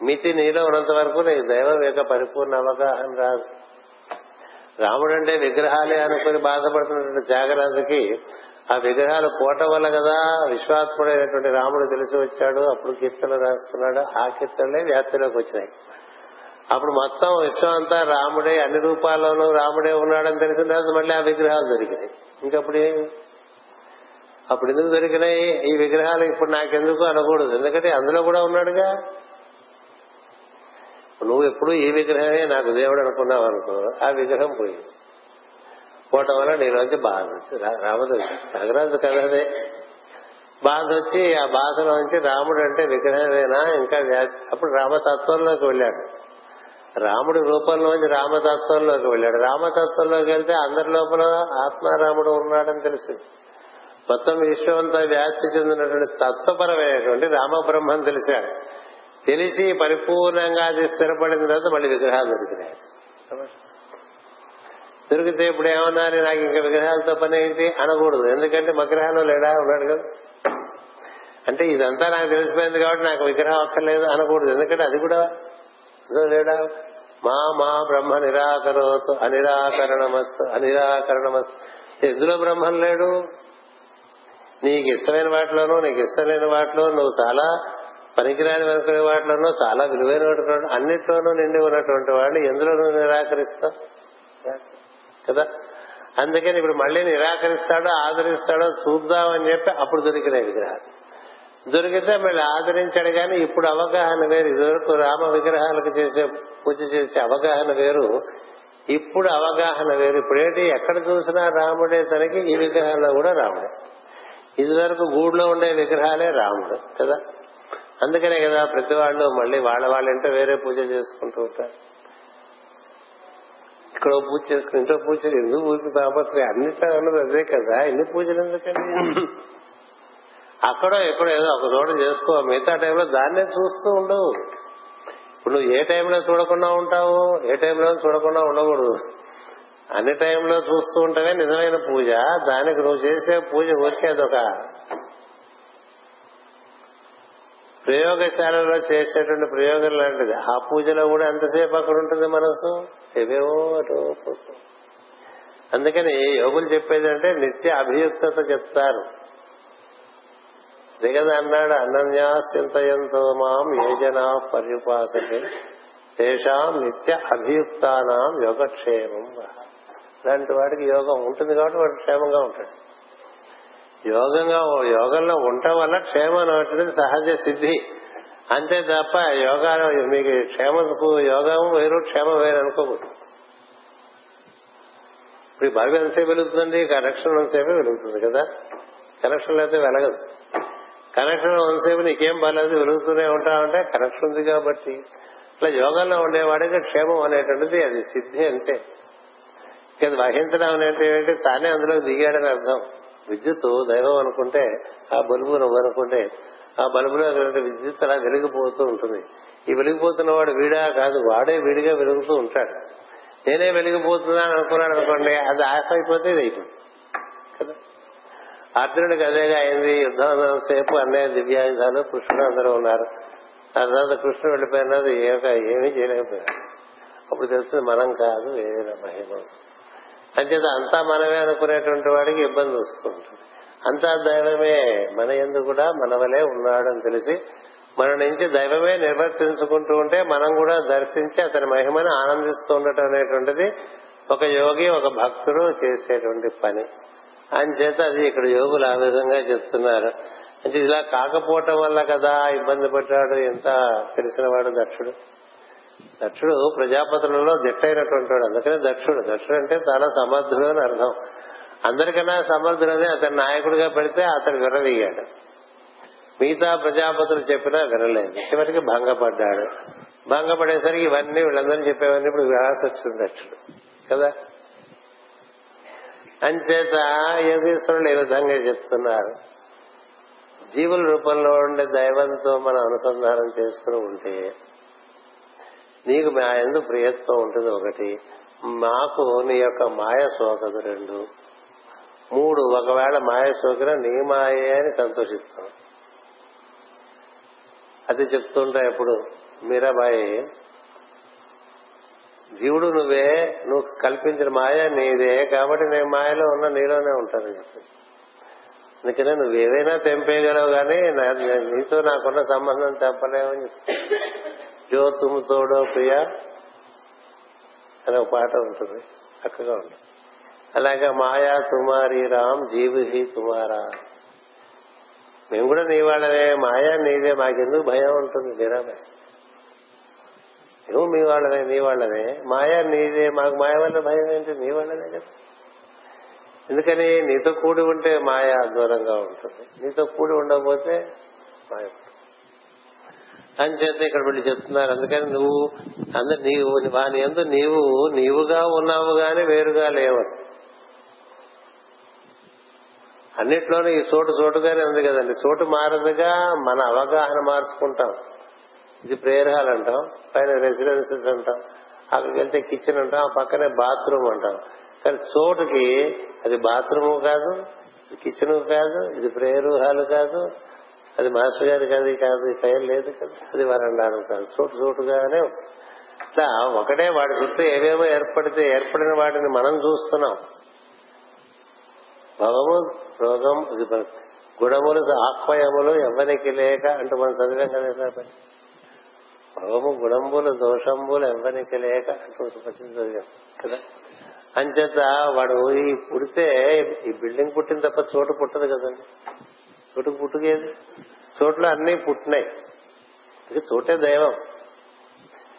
మితి నీలో ఉన్నంత వరకు నీకు దైవం యొక్క పరిపూర్ణ అవగాహన రాదు. రాముడు అంటే విగ్రహాలే అనుకుని బాధపడుతున్నటువంటి త్యాగరాజుకి ఆ విగ్రహాలు పోట వల్ల కదా విశ్వాత్ముడైనటువంటి రాముడు తెలిసి వచ్చాడు. అప్పుడు కీర్తనలు రాసుకున్నాడు ఆ కీర్తనలే వ్యాప్తిలోకి వచ్చినాయి. అప్పుడు మొత్తం విశ్వం అంతా రాముడే అన్ని రూపాల్లోనూ రాముడే ఉన్నాడని తెలిసిన తర్వాత మళ్ళీ ఆ విగ్రహాలు దొరికినాయి. ఇంకప్పుడు ఏమి? అప్పుడు ఎందుకు దొరికినాయి? ఈ విగ్రహాలు ఇప్పుడు నాకెందుకు అనకూడదు. ఎందుకంటే అందులో కూడా ఉన్నాడుగా. నువ్వు ఎప్పుడు ఈ విగ్రహమే నాకు దేవుడు అనుకున్నావు అనుకో ఆ విగ్రహం పోయింది. పోవటం వల్ల నీలోంచి బాధ వచ్చి రామదు త్యాగరాజు కథ అదే. బాధ వచ్చి ఆ బాధలోంచి రాముడు అంటే విగ్రహమేనా? ఇంకా అప్పుడు రామతత్వంలోకి వెళ్ళాడు. రాముడి రూపంలోంచి రామతత్వంలోకి వెళ్ళాడు. రామతత్వంలోకి వెళ్తే అందరి లోపల ఆత్మారాముడు ఉన్నాడని తెలిసింది మొత్తం విశ్వం వ్యాప్తి చెందినటువంటి తత్వపరమైనటువంటి రామబ్రహ్మం తెలిసాడు తెలిసి పరిపూర్ణంగా అది స్థిరపడిన తర్వాత మళ్ళీ విగ్రహాలు దొరికినాయి. దొరికితే ఇప్పుడు ఏమన్నారు నాకు ఇంకా విగ్రహాలతో పని ఏంటి? అనకూడదు. ఎందుకంటే విగ్రహాలు లేడా? ఉన్నాడు కదా. అంటే ఇదంతా నాకు తెలిసిపోయింది కాబట్టి నాకు విగ్రహం అక్కర్లేదు అనకూడదు. ఎందుకంటే అది కూడా లేడా? మా మా బ్రహ్మ నిరాకరోతు అనిరాకరణమస్తు అనిరాకరణమస్తు. ఎందులో బ్రహ్మం లేడు? నీకు ఇష్టమైన వాటిలోనూ నీకు ఇష్టం లేని వాటిలో నువ్వు చాలా పనికిరాని అనుకునే వాటిలోనూ చాలా విలువైనటువంటి అన్నిట్లోనూ నిండి ఉన్నటువంటి వాడిని ఎందులో నువ్వు నిరాకరిస్తావు? కదా? అందుకని ఇప్పుడు మళ్ళీ నిరాకరిస్తాడో ఆదరిస్తాడో చూద్దామని చెప్పి అప్పుడు దొరికినాయి విగ్రహాలు. దొరికితే మళ్ళీ ఆదరించాడు కానీ ఇప్పుడు అవగాహన వేరు. ఇదివరకు రామ విగ్రహాలకు చేసే పూజ చేసే అవగాహన వేరు. ఇప్పుడు అవగాహన వేరు. ఇప్పుడేంటి? ఎక్కడ చూసినా రాముడే తనకి ఈ విగ్రహాల్లో కూడా రాముడే. ఇదివరకు గూడులో ఉండే విగ్రహాలే రాముడు కదా? అందుకనే కదా ప్రతి వాళ్ళు మళ్ళీ వాళ్ళ వాళ్ళంటే వేరే పూజ చేసుకుంటూ ఉంటారు. ఇక్కడ పూజ చేసుకుని ఇంట్లో పూజ చేసి ఎందుకు పూజ తాపత్రయం అన్నిట్లో ఉన్నది అదే కదా. ఎన్ని పూజలు ఎందుకండి? అక్కడో ఎక్కడో ఏదో ఒక చోట చేసుకో. మిగతా టైంలో దాన్నే చూస్తూ ఉండవు ఇప్పుడు నువ్వు ఏ టైంలో చూడకుండా ఉంటావు ఏ టైంలో చూడకుండా ఉండకూడదు. అన్ని టైంలో చూస్తూ ఉంటమే నిజమైన పూజ. దానికి నువ్వు చేసే పూజ ఊరికే అదొక. ప్రయోగశాలలో చేసేటువంటి ప్రయోగం లాంటిది. ఆ పూజలో కూడా ఎంతసేపు అక్కడ ఉంటుంది మనసు? ఏవేవో అటో అందుకని యోగులు చెప్పేది అంటే నిత్య అభియుక్తత చెప్తారు. దిగద అన్నాడు అనన్యా చింతయంతో మాం యోజన పర్యుపాసతే. తేషాం నిత్య అభియుక్తానాం యోగక్షేమం అలాంటి వాడికి యోగం ఉంటుంది కాబట్టి వాడు క్షేమంగా ఉంటాడు. యోగంగా యోగంలో ఉండటం వల్ల క్షేమం అనేటువంటిది సహజ సిద్ధి. అంతే తప్ప యోగా మీకు క్షేమకు యోగం వేరు క్షేమం వేరు అనుకోకూడదు. ఇప్పుడు ఈ ఎంతసేపు వెలుగుతుంది కనెక్షన్ ఎంతసేపు వెలుగుతుంది కదా? కనెక్షన్ లేకపోతే వెలగదు. కనెక్షన్ ఎంతసేపు నీకేం బాగాలేదు వెలుగుతూనే ఉంటావంటే కనెక్షన్ ఉంది కాబట్టి. ఇట్లా యోగంలో ఉండేవాడికి క్షేమం అనేటువంటిది అది సిద్ధి అంటే. ఇక వహించడం అనేటువంటి తానే అందులో దిగాడని అర్థం. విద్యుత్ దైవం అనుకుంటే ఆ బల్బు నువ్వు అనుకుంటే ఆ బల్బులో విద్యుత్ అలా వెలిగిపోతూ ఉంటుంది. ఈ వెలిగిపోతున్న వాడు వీడా కాదు వాడే వీడిగా వెలుగుతూ ఉంటాడు. నేనే వెలిగిపోతున్నాను అనుకున్నాడు అనుకోండి అది ఆశ అయిపోతే ఇది అయిపోయింది కదా? అర్జునుడికి అదేగా అయింది యుద్ధం సేపు అన్నయ్య దివ్యాయుధాలు కృష్ణుడు అందరూ ఉన్నారు. ఆ తర్వాత కృష్ణుడు వెళ్ళిపోయినది ఏమీ చేయలేకపోయాడు. అప్పుడు తెలిసింది మనం కాదు వేరే మహిమ. అంచేత అంతా మనమే అనుకునేటువంటి వాడికి ఇబ్బంది వస్తుంటుంది. అంతా దైవమే మన ఎందు కూడా మనవలే ఉన్నాడని తెలిసి మన నుంచి దైవమే నిర్వర్తించుకుంటూ ఉంటే మనం కూడా దర్శించి అతని మహిమని ఆనందిస్తూ ఉండటం అనేటువంటిది ఒక యోగి ఒక భక్తుడు చేసేటువంటి పని. చేత అది ఇక్కడ యోగులు ఆ విధంగా చెప్తున్నారు. అంటే ఇలా కాకపోవటం వల్ల కదా ఇబ్బంది పడ్డాడు ఎంత తెలిసినవాడు దక్షుడు. దక్షుడు ప్రజాపతులలో దిట్టైనటువంటి వాడు. అందుకనే దక్షుడు. దక్షుడు అంటే చాలా సమర్థుడు అని అర్థం. అందరికన్నా సమర్థుడని అతని నాయకుడిగా పెడితే అతడు విరవీయాడు మిగతా ప్రజాపతులు చెప్పినా వినలేదు. చివరికి భంగపడ్డాడు. భంగపడేసరికి ఇవన్నీ వీళ్ళందరూ చెప్పేవన్నీ ఇప్పుడు వినాల్సి వచ్చింది దక్షుడు. కదా? అంచేత యోగేశ్వరులు ఈ విధంగా చెప్తున్నారు. జీవుల రూపంలో ఉండే దైవంతో మనం అనుసంధానం చేసుకుని ఉంటే నీకు మా ఎందు ప్రియత్వం ఉంటుంది ఒకటి. మాకు నీ యొక్క మాయ సోకదు రెండు. మూడు ఒకవేళ మాయ సోకిన నీ మాయే అని సంతోషిస్తాం. అది చెప్తుంటా ఎప్పుడు. మీరాబాయి జీవుడు నువ్వే నువ్వు కల్పించిన మాయ నీదే కాబట్టి నేను మాయలో ఉన్న నీలోనే ఉంటానని చెప్పి. అందుకనే నువ్వేవైనా తెంపేయగలవు కానీ నీతో నాకున్న సంబంధం తెంపలేవని చెప్పి. జో తుమ్ తోడో ప్రియ అనే ఒక పాట ఉంటుంది. చక్కగా ఉంటుంది అలాగే మాయా తుమారి రామ్ జీవిహి తుమారా మేము కూడా నీ వాళ్ళమే. మాయా నీదే. మాకెందుకు భయం ఉంటుంది మీరాబాయ్ మేము మీ వాళ్ళమే నీ వాళ్ళమే. మాయా నీదే. మాకు మాయ వల్ల భయం ఏంటి? నీ వాళ్ళనే కదా. ఎందుకని? నీతో కూడి ఉంటే మాయ దూరంగా ఉంటుంది. నీతో కూడి ఉండకపోతే మాయ అని చేత ఇక్కడ వీళ్ళు చెప్తున్నారు. అందుకని నువ్వు అందరు నీవు వాని ఎందు నీవు నీవుగా ఉన్నావు గాని వేరుగా లేవు. అన్నిట్లోనే ఈ చోటు చోటుగానే ఉంది కదండి. చోటు మారదుగా మన అవగాహన మార్చుకుంటాం. ఇది ప్రేయర్ హాల్ అంటాం పైన రెసిడెన్సెస్ అంటాం అక్కడికి వెళ్తే కిచెన్ అంటాం ఆ పక్కనే బాత్రూమ్ అంటాం. కానీ చోటుకి అది బాత్రూమ్ కాదు కిచెన్ కాదు ఇది ప్రేయర్ హాల్ కాదు అది మాస్టర్ గారి కాదు కాదు ఫైల్ లేదు కదా. అది వరండాను కాదు. చోటు చోటుగానే ఇట్లా ఒకటే వాడి చుట్టూ ఏవేవో ఏర్పడితే ఏర్పడిన వాటిని మనం చూస్తున్నాం. భవము రోగం ఇది గుణములు ఆక్వయములు ఎవరికి లేక అంటూ మనం చదివాం కదా భవము గుణంబులు దోషంబులు ఎవరికి లేక అంటూ పచ్చింది చదివాం కదా. అంచేత వాడు ఈ పుడితే ఈ బిల్డింగ్ పుట్టిన తప్ప చోటు పుట్టదు కదండి. చోటుకు పుట్టుకేది? చోట్ల అన్ని పుట్టినాయి. ఇది చోటే దైవం.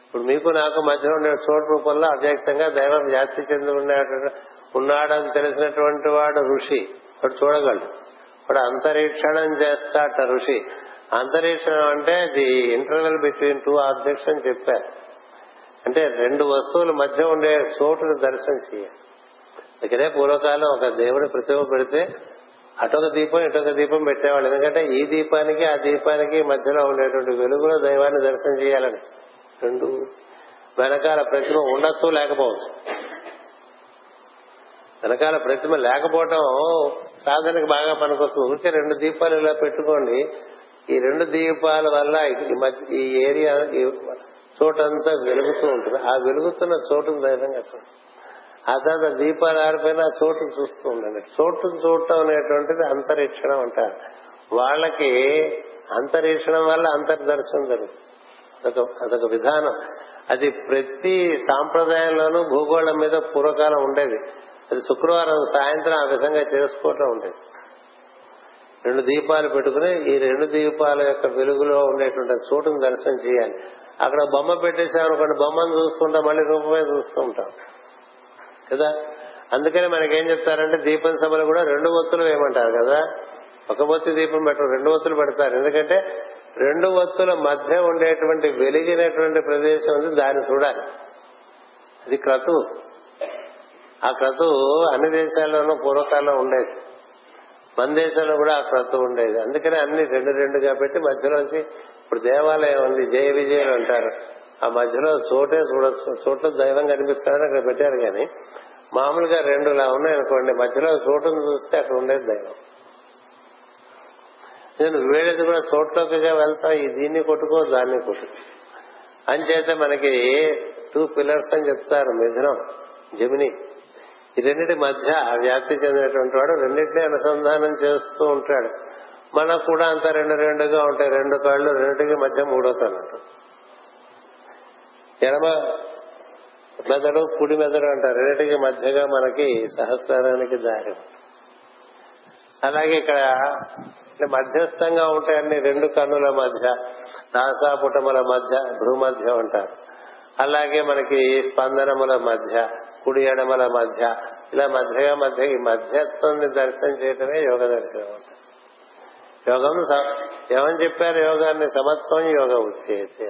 ఇప్పుడు మీకు నాకు మధ్యలో ఉండే చోటు రూపంలో అవ్యక్తంగా దైవం వ్యాప్తి చెంది ఉండేటువంటి ఉన్నాడని తెలిసినటువంటి వాడు ఋషి. వాడు చూడగలడు. వాడు అంతరీక్షణం చేస్తాట ఋషి. అంతరీక్షణం అంటే the interval between two objects అని చెప్పారు. అంటే రెండు వస్తువుల మధ్య ఉండే చోటును దర్శనం చేయాలి. ఇక్కడే పూర్వకాలం ఒక దేవుడి ప్రతిమ పెడితే అటొక దీపం ఇటొక దీపం పెట్టేవాళ్ళు. ఎందుకంటే ఈ దీపానికి ఆ దీపానికి మధ్యలో ఉండేటువంటి వెలుగులో దైవాన్ని దర్శనం చేయాలని. రెండు వెనకాల ప్రతిమ ఉండొచ్చు లేకపోవచ్చు. వెనకాల ప్రతిమ లేకపోవటం సాధనకి బాగా పనికొస్తుంది. ఊరికే రెండు దీపాలు ఇలా పెట్టుకోండి. ఈ రెండు దీపాల వల్ల ఈ మధ్య ఈ ఏరియా ఈ చోటంతా వెలుగుతూ ఉంటుంది. ఆ వెలుగుతున్న చోటు దైవంగా చూడండి. ఆ తర్వాత దీపాలు ఆరిపోయిన ఆ చూస్తూ ఉండండి. చోటును చూడటం అనేటువంటిది అంతరీక్షణం అంటారు వాళ్ళకి అంతరీక్షణం వల్ల అంతర్దర్శనం జరుగుతుంది. అదొక అదొక విధానం. అది ప్రతి సాంప్రదాయంలోనూ భూగోళం మీద పూర్వకాలం ఉండేది. అది శుక్రవారం సాయంత్రం ఆ విధంగా చేసుకోవటం ఉండేది. రెండు దీపాలు పెట్టుకుని ఈ రెండు దీపాల యొక్క వెలుగులో ఉండేటువంటి చోటును దర్శనం చేయాలి. అక్కడ బొమ్మ పెట్టేసామనుకోండి బొమ్మను చూస్తుంటాం మళ్ళీ రూపమే చూస్తూ ఉంటాం. కదా? అందుకని మనకేం చెప్తారంటే దీపం సభలు కూడా రెండు ఒత్తులు వేయమంటారు కదా? ఒక ఒత్తి దీపం పెట్టరు రెండు ఒత్తులు పెడతారు. ఎందుకంటే రెండు ఒత్తుల మధ్య ఉండేటువంటి వెలిగినటువంటి ప్రదేశం ఉంది దాన్ని చూడాలి. అది క్రతువు ఆ క్రతువు అన్ని దేశాల్లోనూ పూర్వకాలం ఉండేది. మన దేశంలో కూడా ఆ క్రతువు ఉండేది. అందుకనే అన్ని రెండు రెండుగా పెట్టి మధ్యలోంచి ఇప్పుడు దేవాలయం ఉంది జయ విజయులు అంటారు. ఆ మధ్యలో చోటే చూడొచ్చు చోట్ల దైవం కనిపిస్తారని అక్కడ పెట్టారు కానీ మామూలుగా రెండు ఇలా ఉన్నాయనుకోండి మధ్యలో చోటును చూస్తే అక్కడ ఉండేది దైవం. నేను వేడేది కూడా చోట్లోకిగా వెళ్తా ఈ దీన్ని కొట్టుకో దాన్ని కొట్టుకో అంచేత మనకి టూ పిల్లర్స్ అని చెప్తారు మిథునం జమిని. ఈ రెండింటి మధ్య వ్యాప్తి చెందినటువంటి వాడు రెండింటినీ అనుసంధానం చేస్తూ ఉంటాడు. మనకు కూడా అంత రెండు రెండుగా ఉంటాయి రెండు కాళ్ళు రెండింటికి మధ్య మూడో కన్నట్టు ఎడమ మెదడు కుడి మెదడు అంటారు. రెండింటికి మధ్యగా మనకి సహస్రానికి దారి. అలాగే ఇక్కడ మధ్యస్థంగా ఉంటాయి అన్ని రెండు కన్నుల మధ్య నాసాపుటముల మధ్య భూమధ్య ఉంటారు అలాగే మనకి స్పందనముల మధ్య కుడి ఎడమల మధ్య ఇలా మధ్యగా మధ్య ఈ మధ్యత్వాన్ని దర్శనం చేయటమే యోగ దర్శనం అంటారు. యోగం ఏమని చెప్పారు? యోగాన్ని సమత్వం యోగ ఉచ్చేది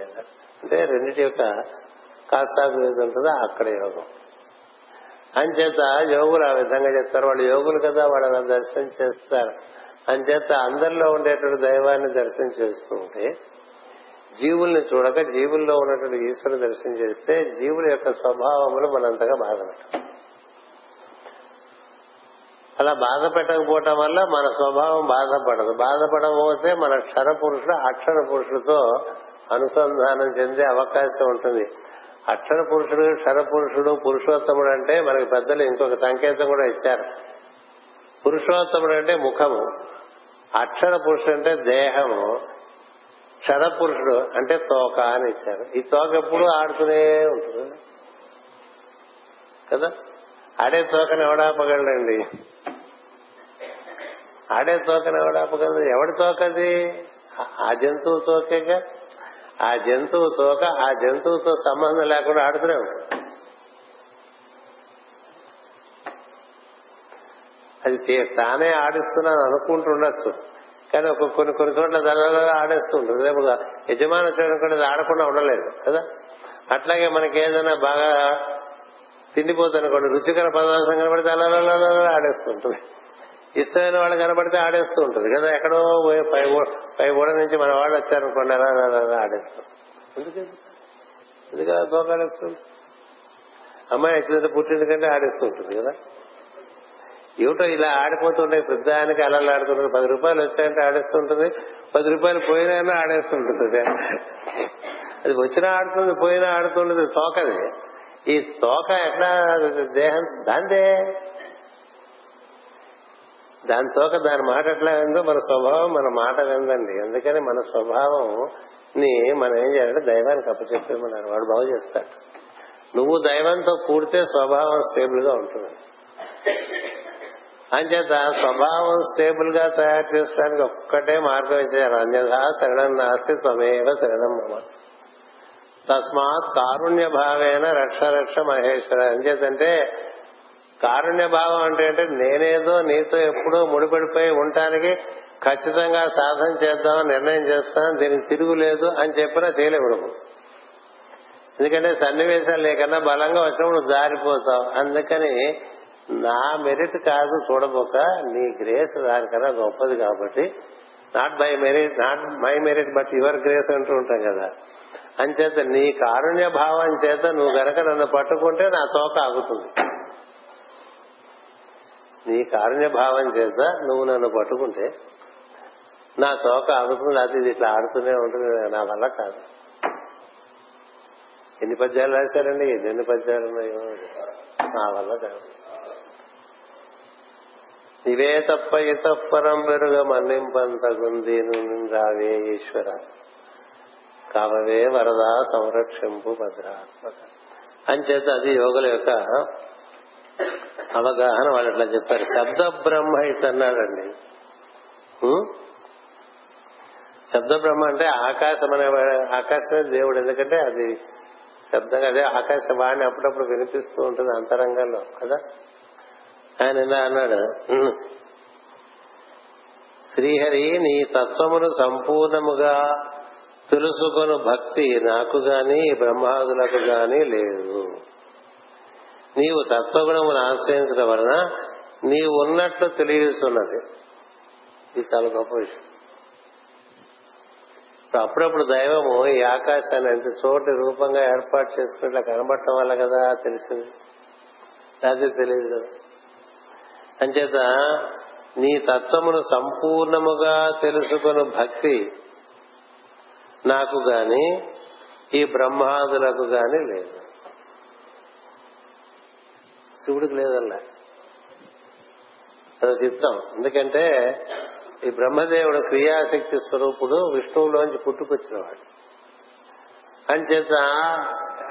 అంటే రెండింటి యొక్క కాసాగు ఏది ఉంటుందో అక్కడ యోగం. అంచేత యోగులు ఆ విధంగా చెప్తారు వాళ్ళు యోగులు కదా వాళ్ళు అలా దర్శనం చేస్తారు. అంచేత అందరిలో ఉండేటువంటి దైవాన్ని దర్శనం చేస్తూ ఉంటే జీవుల్ని చూడక జీవుల్లో ఉన్నటువంటి ఈశ్వరుని దర్శనం చేస్తే జీవుల యొక్క స్వభావములు మనంతగా బాధపెట్టాం అలా బాధ పెట్టకపోవటం వల్ల మన స్వభావం బాధపడదు. బాధపడకపోతే మన క్షర పురుషుడు అక్షర పురుషుడితో అనుసంధానం చెందే అవకాశం ఉంటుంది. అక్షర పురుషుడు క్షర పురుషుడు పురుషోత్తముడు అంటే మనకి పెద్దలు ఇంకొక సంకేతం కూడా ఇచ్చారు. పురుషోత్తముడు అంటే ముఖము అక్షర పురుషుడు అంటే దేహము క్షర పురుషుడు అంటే తోక అని ఇచ్చారు. ఈ తోక ఎప్పుడు ఆడుతూనే ఉంటుంది. కదా? ఆడే తోకని ఎవడాపగలండి ఆడే తోకని ఎవడాపగలదు ఎవడి తోకది? ఆ జంతువు తోకేగా? ఆ జంతువు తోక ఆ జంతువుతో సంబంధం లేకుండా ఆడుతూనే ఉంటుంది అది తానే ఆడిస్తున్నాను అనుకుంటుండొచ్చు. కానీ ఒక కొన్ని కొన్ని చోట్ల దళాలలో ఆడేస్తూ ఉంటుంది రేపు యజమాని కూడా ఆడకుండా ఉండలేదు కదా? అట్లాగే మనకి ఏదైనా బాగా తిండిపోతుందనుకోండి రుచికర పదార్థం కనబడితే అలా ఆడేస్తుంటుంది. ఇష్టమైన వాళ్ళు కనబడితే ఆడేస్తూ ఉంటుంది కదా? ఎక్కడో పై పై గోడ నుంచి మన వాళ్ళు వచ్చారనుకోండి అలా అలా ఆడేస్తాం. ఎందుకంటే ఎందుకలా తోకాడేస్తుంది అమ్మాయి వచ్చిందంటే పుట్టింటికంటే ఆడేస్తూ ఉంటుంది కదా. ఏమిటో ఇలా ఆడిపోతుంటే పెద్దానికి అలలు ఆడుతుంటుంది పది రూపాయలు వచ్చాయంటే ఆడేస్తుంటుంది. పది రూపాయలు పోయినా ఆడేస్తుంటుంది. అది వచ్చినా ఆడుతుంది పోయినా ఆడుతుంటుంది. తోకది. ఈ తోక ఎట్లా దేహం? దాందే దాని తోక దాని మాట ఎట్లా విందో మన స్వభావం మన మాట విందండి. అందుకని మన స్వభావం ని మనం ఏం చేయాలంటే దైవానికి అప్పచెప్పేమన్నారు వాడు బాగు చేస్తాడు. నువ్వు దైవంతో కూడితే స్వభావం స్టేబుల్గా ఉంటుంది. అంచేత స్వభావం స్టేబుల్గా తయారు చేసుకోవడానికి ఒక్కటే మార్గం ఇచ్చారు. అన్యథా శరణం నాస్తి త్వమేవ శరణం మమ. తస్మాత్ కారుణ్య భావేన రక్ష రక్ష మహేశ్వర. అంచేతంటే కారుణ్య భావం అంటే అంటే నేనేదో నీతో ఎప్పుడూ ముడిపడిపోయి ఉండటానికి ఖచ్చితంగా సాధన చేద్దామని నిర్ణయం చేస్తాను దీనికి తిరుగులేదు అని చెప్పినా చేయలేవు నువ్వు ఎందుకంటే సన్నివేశాలు లేకన్నా బలంగా వచ్చినప్పుడు జారిపోతావు. అందుకని నా మెరిట్ కాదు చూడబోక నీ గ్రేస్ దానికన్నా గొప్పది కాబట్టి not my merit not my merit but your grace అంటూ ఉంటాం కదా. అంచేత నీ కారుణ్య భావం చేత నువ్వు గనక నన్ను పట్టుకుంటే నా తోక ఆగుతుంది. నీ కారుణ్య భావం చేత నువ్వు నన్ను పట్టుకుంటే నా తోక ఆడుతుంది అది ఇట్లా ఆడుతూనే ఉంటుంది నా వల్ల కాదు. ఎన్ని పద్యాలు రాశారండి? ఎన్ని పద్యాలు ఉన్నాయో నా వల్ల కాదు. ఇవే తప్ప ఇతప్పరం పెరుగ మన్నింపంతగుంది రావే ఈశ్వర. కావవే వరద సంరక్షింపు భద్రాత్మక. అంచేత అది యోగుల యొక్క అవగాహన వాళ్ళు అట్లా చెప్పారు శబ్ద బ్రహ్మ ఇతన్నాడండి శబ్ద బ్రహ్మ అంటే ఆకాశం అనే ఆకాశమే దేవుడు. ఎందుకంటే అది శబ్దంగా అదే ఆకాశవాణి అప్పుడప్పుడు వినిపిస్తూ ఉంటుంది అంతరంగంలో కదా? ఆయన ఇలా అన్నాడు. శ్రీహరి నీ తత్వమును సంపూర్ణముగా తెలుసుకొను భక్తి. నాకు గాని బ్రహ్మాదులకు గాని లేదు. నీవు సత్వగుణమును ఆశ్రయించడం వలన నీవు ఉన్నట్లు తెలియస్తున్నది ఇది చాలా గొప్ప విషయం. ఇప్పుడు అప్పుడప్పుడు దైవము ఈ ఆకాశాన్ని ఎంత చోటు రూపంగా ఏర్పాటు చేసుకున్నట్లు కనబడటం వల్ల కదా తెలిసింది? లేకపోతే తెలియదు కదా? అంచేత నీ తత్వమును సంపూర్ణముగా తెలుసుకుని భక్తి నాకు గాని ఈ బ్రహ్మాదులకు గాని లేదు. శివుడికి లేదల్లా అది చిత్రం ఎందుకంటే ఈ బ్రహ్మదేవుడు క్రియాశక్తి స్వరూపుడు విష్ణువులోంచి పుట్టుకొచ్చినవాడు. అంచేత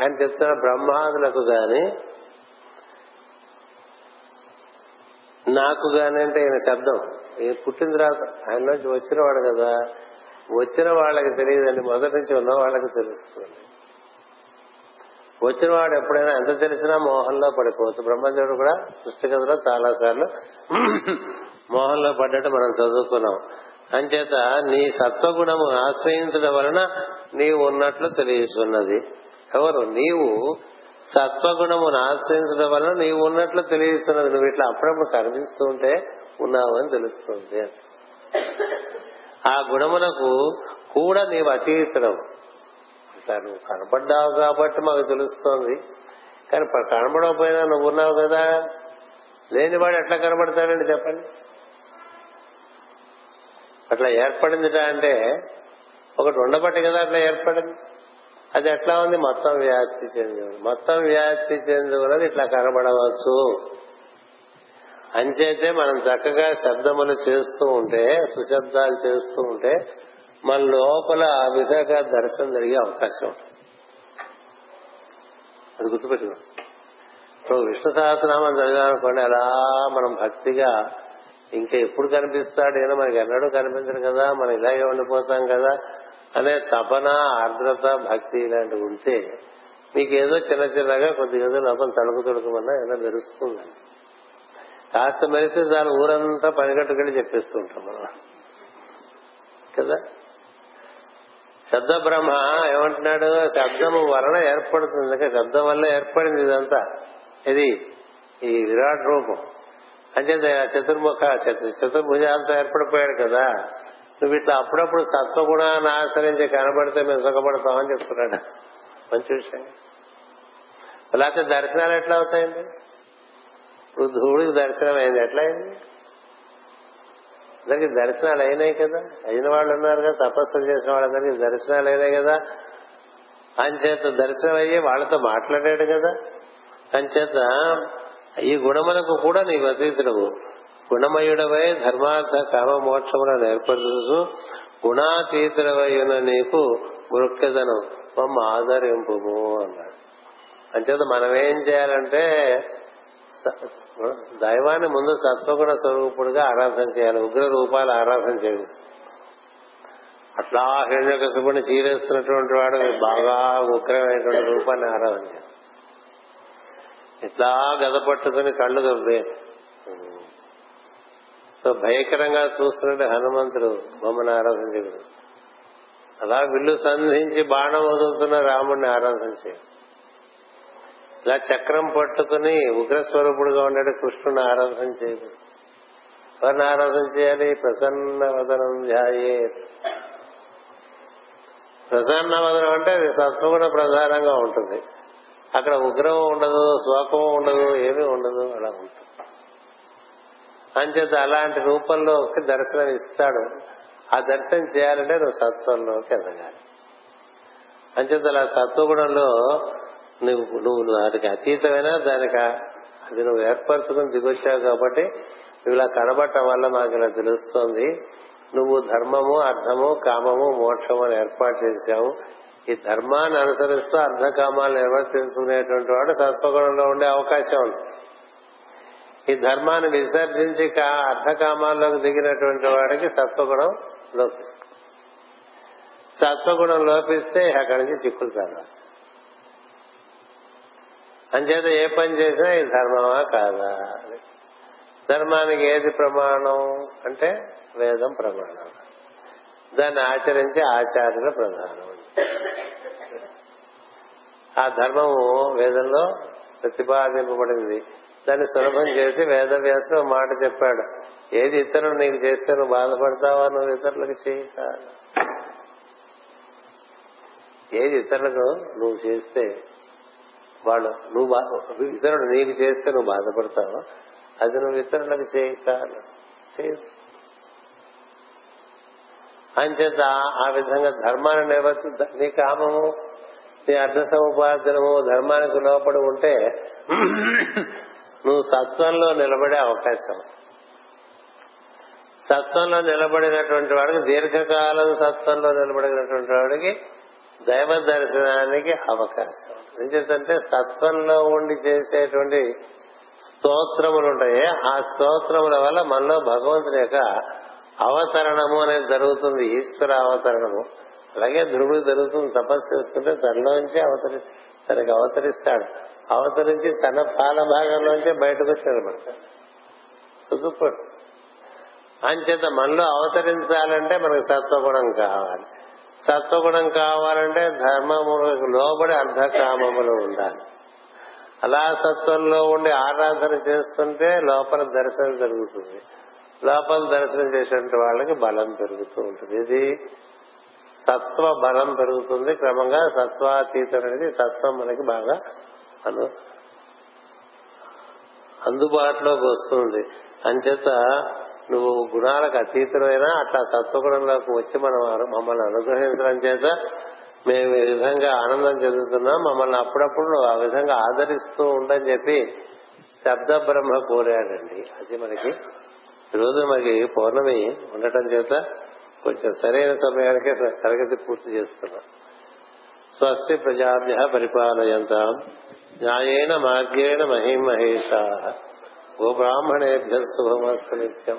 ఆయన చెప్తున్న బ్రహ్మాదులకు గాని నాకు గాని అంటే ఈయన శబ్దం. ఈయన పుట్టిన తర్వాత ఆయనలోంచి వచ్చినవాడు కదా. వచ్చిన వాళ్ళకి తెలియదండి మొదటి నుంచి ఉన్న వాళ్ళకి తెలుస్తుంది. వచ్చిన వాడు ఎప్పుడైనా ఎంత తెలిసినా మోహంలో పడిపోవచ్చు బ్రహ్మదేవుడు కూడా పుస్తకంలో చాలా సార్లు మోహంలో పడ్డట్టు మనం చదువుకున్నాం. అంచేత నీ సత్వగుణము ఆశ్రయించడం వలన నీవు ఉన్నట్లు తెలియచున్నది ఎవరు? నీవు సత్వగుణమును ఆశ్రయించడం వలన నీవు ఉన్నట్లు తెలియచున్నది నువ్వు ఇట్లా అప్పుడప్పుడు కనిపిస్తూ ఉంటే ఉన్నావని తెలుస్తుంది. ఆ గుణమునకు కూడా నీవు అతీతడం నువ్వు కనపడ్డావు కాబట్టి మాకు తెలుస్తోంది. కానీ కనబడకపోయినా నువ్వు ఉన్నావు కదా. లేనివాడు ఎట్లా కనబడతాడండి చెప్పండి. అట్లా ఏర్పడిందిట అంటే ఒకటి ఉండబట్టి కదా అట్లా ఏర్పడింది. అది ఎట్లా ఉంది? మొత్తం వ్యాప్తి చెంది మొత్తం వ్యాప్తి చెంది ఉన్నది ఇట్లా కనబడవచ్చు. అంచేతే మనం చక్కగా శబ్దములు చేస్తూ ఉంటే సుశబ్దాలు చేస్తూ ఉంటే మన లోపల ఆ విధంగా దర్శనం జరిగే అవకాశం ఉంటుంది. అది గుర్తుపెట్టుకో. ఇప్పుడు విష్ణు సహస్రనామం చదివామనుకోండి అలా మనం భక్తిగా ఇంకా ఎప్పుడు కనిపిస్తాడు? ఏదో మనకి ఎన్నడూ కనిపించడు కదా మనం ఇలాగే ఉండిపోతాం కదా అనే తపన ఆర్ద్రత భక్తి ఇలాంటివి ఉంటే మీకు ఏదో చిన్న చిన్నగా కొద్దిగా ఏదో లోపల తడుకు తొడుకుమన్నా ఏదో మెరుస్తుందండి. కాస్త మెరిస్తే దాని ఊరంతా పనిగట్టుకెళ్ళి చెప్పేస్తూ ఉంటాం మనం. కదా? శబ్ద బ్రహ్మ ఏమంటున్నాడు? శబ్దము వలన ఏర్పడుతుంది. అందుకే శబ్దం వల్ల ఏర్పడింది ఇదంతా. ఇది ఈ విరాట్ రూపం. అంటే చతుర్ముఖ చతుర్భుజాలతో ఏర్పడిపోయాడు కదా. నువ్వు ఇట్లా అప్పుడప్పుడు సత్వగుణాన్ని ఆశ్రయించి కనబడితే మేము సుఖపడతామని చెప్తున్నాడు. మంచి విషయం. లేకపోతే దర్శనాలు ఎట్లా అవుతాయండి? ఇప్పుడు ధూడికి దర్శనం అయింది. ఎట్లా అయింది? అందరికి దర్శనాలు అయినాయి కదా. అయిన వాళ్ళు ఉన్నారు కదా తపస్సులు చేసిన వాళ్ళందరికీ దర్శనాలు అయినాయి కదా. అంచేత దర్శనం అయ్యి వాళ్ళతో మాట్లాడాడు కదా. అంచేత ఈ గుణములకు కూడా నీ అతీతుడవు. గుణమయుడవై ధర్మార్థ కామ మోక్షములను ఏర్పరుచు గుణాతీతుడవైన నీకు మృక్కెదను మమ్మ ఆదరింపు అన్నాడు. అంచేత మనమేం చేయాలంటే దైవాన్ని ముందు సత్వగుణ స్వరూపుడుగా ఆరాధన చేయాలి. ఉగ్ర రూపాలు ఆరాధన చేయాలి అట్లా హిరణ్యకశిపుని చీరేస్తున్నటువంటి వాడు బాగా ఉగ్రమైనటువంటి రూపాన్ని ఆరాధన చేయాలి. ఇట్లా గద పట్టుకుని కళ్ళు గవ్వే సో భయంకరంగా చూస్తున్నట్టు హనుమంతుడు బొమ్మను ఆరాధన చేయడు. అలా విల్లు సంధించి బాణం వదులుతున్న రాముడిని ఆరాధన చేయాలి ఇలా చక్రం పట్టుకుని ఉగ్రస్వరూపుడుగా ఉండే కృష్ణుని ఆరాధన చేయదు ఎవరిని ఆరాధన చేయాలి? ప్రసన్న వదనం ధ్యాయే ప్రసన్న వదనం అంటే అది సత్వగుణ ప్రధానంగా ఉంటుంది. అక్కడ ఉగ్రము ఉండదు శోకం ఉండదు ఏమీ ఉండదు అలా ఉంటుంది. అంచేత అలాంటి రూపంలో ఒక దర్శనం ఇస్తాడు. ఆ దర్శనం చేయాలంటే నువ్వు సత్వంలోకి ఎదగాలి. అంచేత అలా సత్వగుణంలో నువ్వు నువ్వు దానికి అతీతమైన? దానికి అది నువ్వు ఏర్పరచుకుని దిగొచ్చావు కాబట్టి నువ్వు ఇలా కనబడటం వల్ల మాకు ఇలా తెలుస్తోంది. నువ్వు ధర్మము అర్థము కామము మోక్షము అని ఏర్పాటు చేశావు. ఈ ధర్మాన్ని అనుసరిస్తూ అర్ధకామాలు నిర్వర్తించుకునేటువంటి వాడు సత్వగుణంలో ఉండే అవకాశం ఉంది. ఈ ధర్మాన్ని విసర్జించి కా- అర్ధకామాల్లోకి దిగినటువంటి వాడికి సత్వగుణం లోపిస్తుంది. సత్వగుణం లోపిస్తే అక్కడి నుంచి చిక్కులు చాలా అంచేత ఏ పని చేసినా ఇది ధర్మమా కాదా? ధర్మానికి ఏది ప్రమాణం అంటే వేదం ప్రమాణం. దాన్ని ఆచరించే ఆచార్యుల ప్రధానం. ఆ ధర్మము వేదంలో ప్రతిపాదింపబడింది. దాన్ని సులభం చేసి వేదవ్యాసుడు మాట చెప్పాడు. ఏది ఇతరులు నీకు చేస్తే నువ్వు బాధపడతావా? నువ్వు ఇతరులకు చేయి ఏది ఇతరులకు నువ్వు చేస్తే వాళ్ళు నువ్వు ఇతరుడు నీకు చేస్తే నువ్వు బాధపడతావు? అది నువ్వు ఇతరులకు చేయకాలి చేయదు అంచేత ఆ విధంగా ధర్మాన్ని నిర్వర్తి నీ కామము నీ అర్థ సముపార్జనము ధర్మానికి లోపడి ఉంటే నువ్వు సత్వంలో నిలబడే అవకాశం. సత్వంలో నిలబడినటువంటి వాడికి దీర్ఘకాలం సత్వంలో నిలబడినటువంటి వాడికి దైవ దర్శనానికి అవకాశం. ఎందుకంటే సత్వంలో ఉండి చేసేటువంటి స్తోత్రములు ఉంటాయి. ఆ స్తోత్రముల వల్ల మనలో భగవంతుని యొక్క అవతరణము అనేది జరుగుతుంది. ఈశ్వర అవతరణము. అలాగే ధ్రువుడు జరుగుతుంది. తపస్సు చేస్తుంటే తనలోంచి అవతరి తనకి అవతరిస్తాడు. అవతరించి తన పాల భాగంలోంచి బయటకు వచ్చాడు నిలబడతాడు చదువుకోడు అంచేత మనలో అవతరించాలంటే మనకు సత్వగుణం కావాలి. సత్వగుణం కావాలంటే ధర్మములకు లోబడి అర్ధకామములు ఉండాలి. అలా సత్వంలో ఉండి ఆరాధన చేస్తుంటే లోపల దర్శనం జరుగుతుంది. లోపల దర్శనం చేసేటువంటి వాళ్ళకి బలం పెరుగుతూ ఉంటుంది. ఇది సత్వ బలం పెరుగుతుంది. క్రమంగా సత్వాతీతం అనేది సత్వం మనకి బాగా అను అందుబాటులోకి వస్తుంది. అంచేత నువ్వు గుణాలకు అతీతమైన అట్లా సత్వగుణంలోకి వచ్చి మనం మమ్మల్ని అనుగ్రహించడం చేత మేము ఈ విధంగా ఆనందం చెందుతున్నాం. మమ్మల్ని అప్పుడప్పుడు నువ్వు ఆ విధంగా ఆదరిస్తూ ఉండని చెప్పి శబ్ద బ్రహ్మ కోరాడండి. అది మనకి రోజు మనకి పౌర్ణమి ఉండటం చేత కొంచెం సరైన సమయానికి తరగతి పూర్తి చేస్తున్నాం. స్వస్తి ప్రజాభ్య పరిపాలయంతాం. న్యాయేన మార్గేణ మహిమహేషా. గోబ్రాహ్మణేభ్య శుభమస్తు నిత్యం.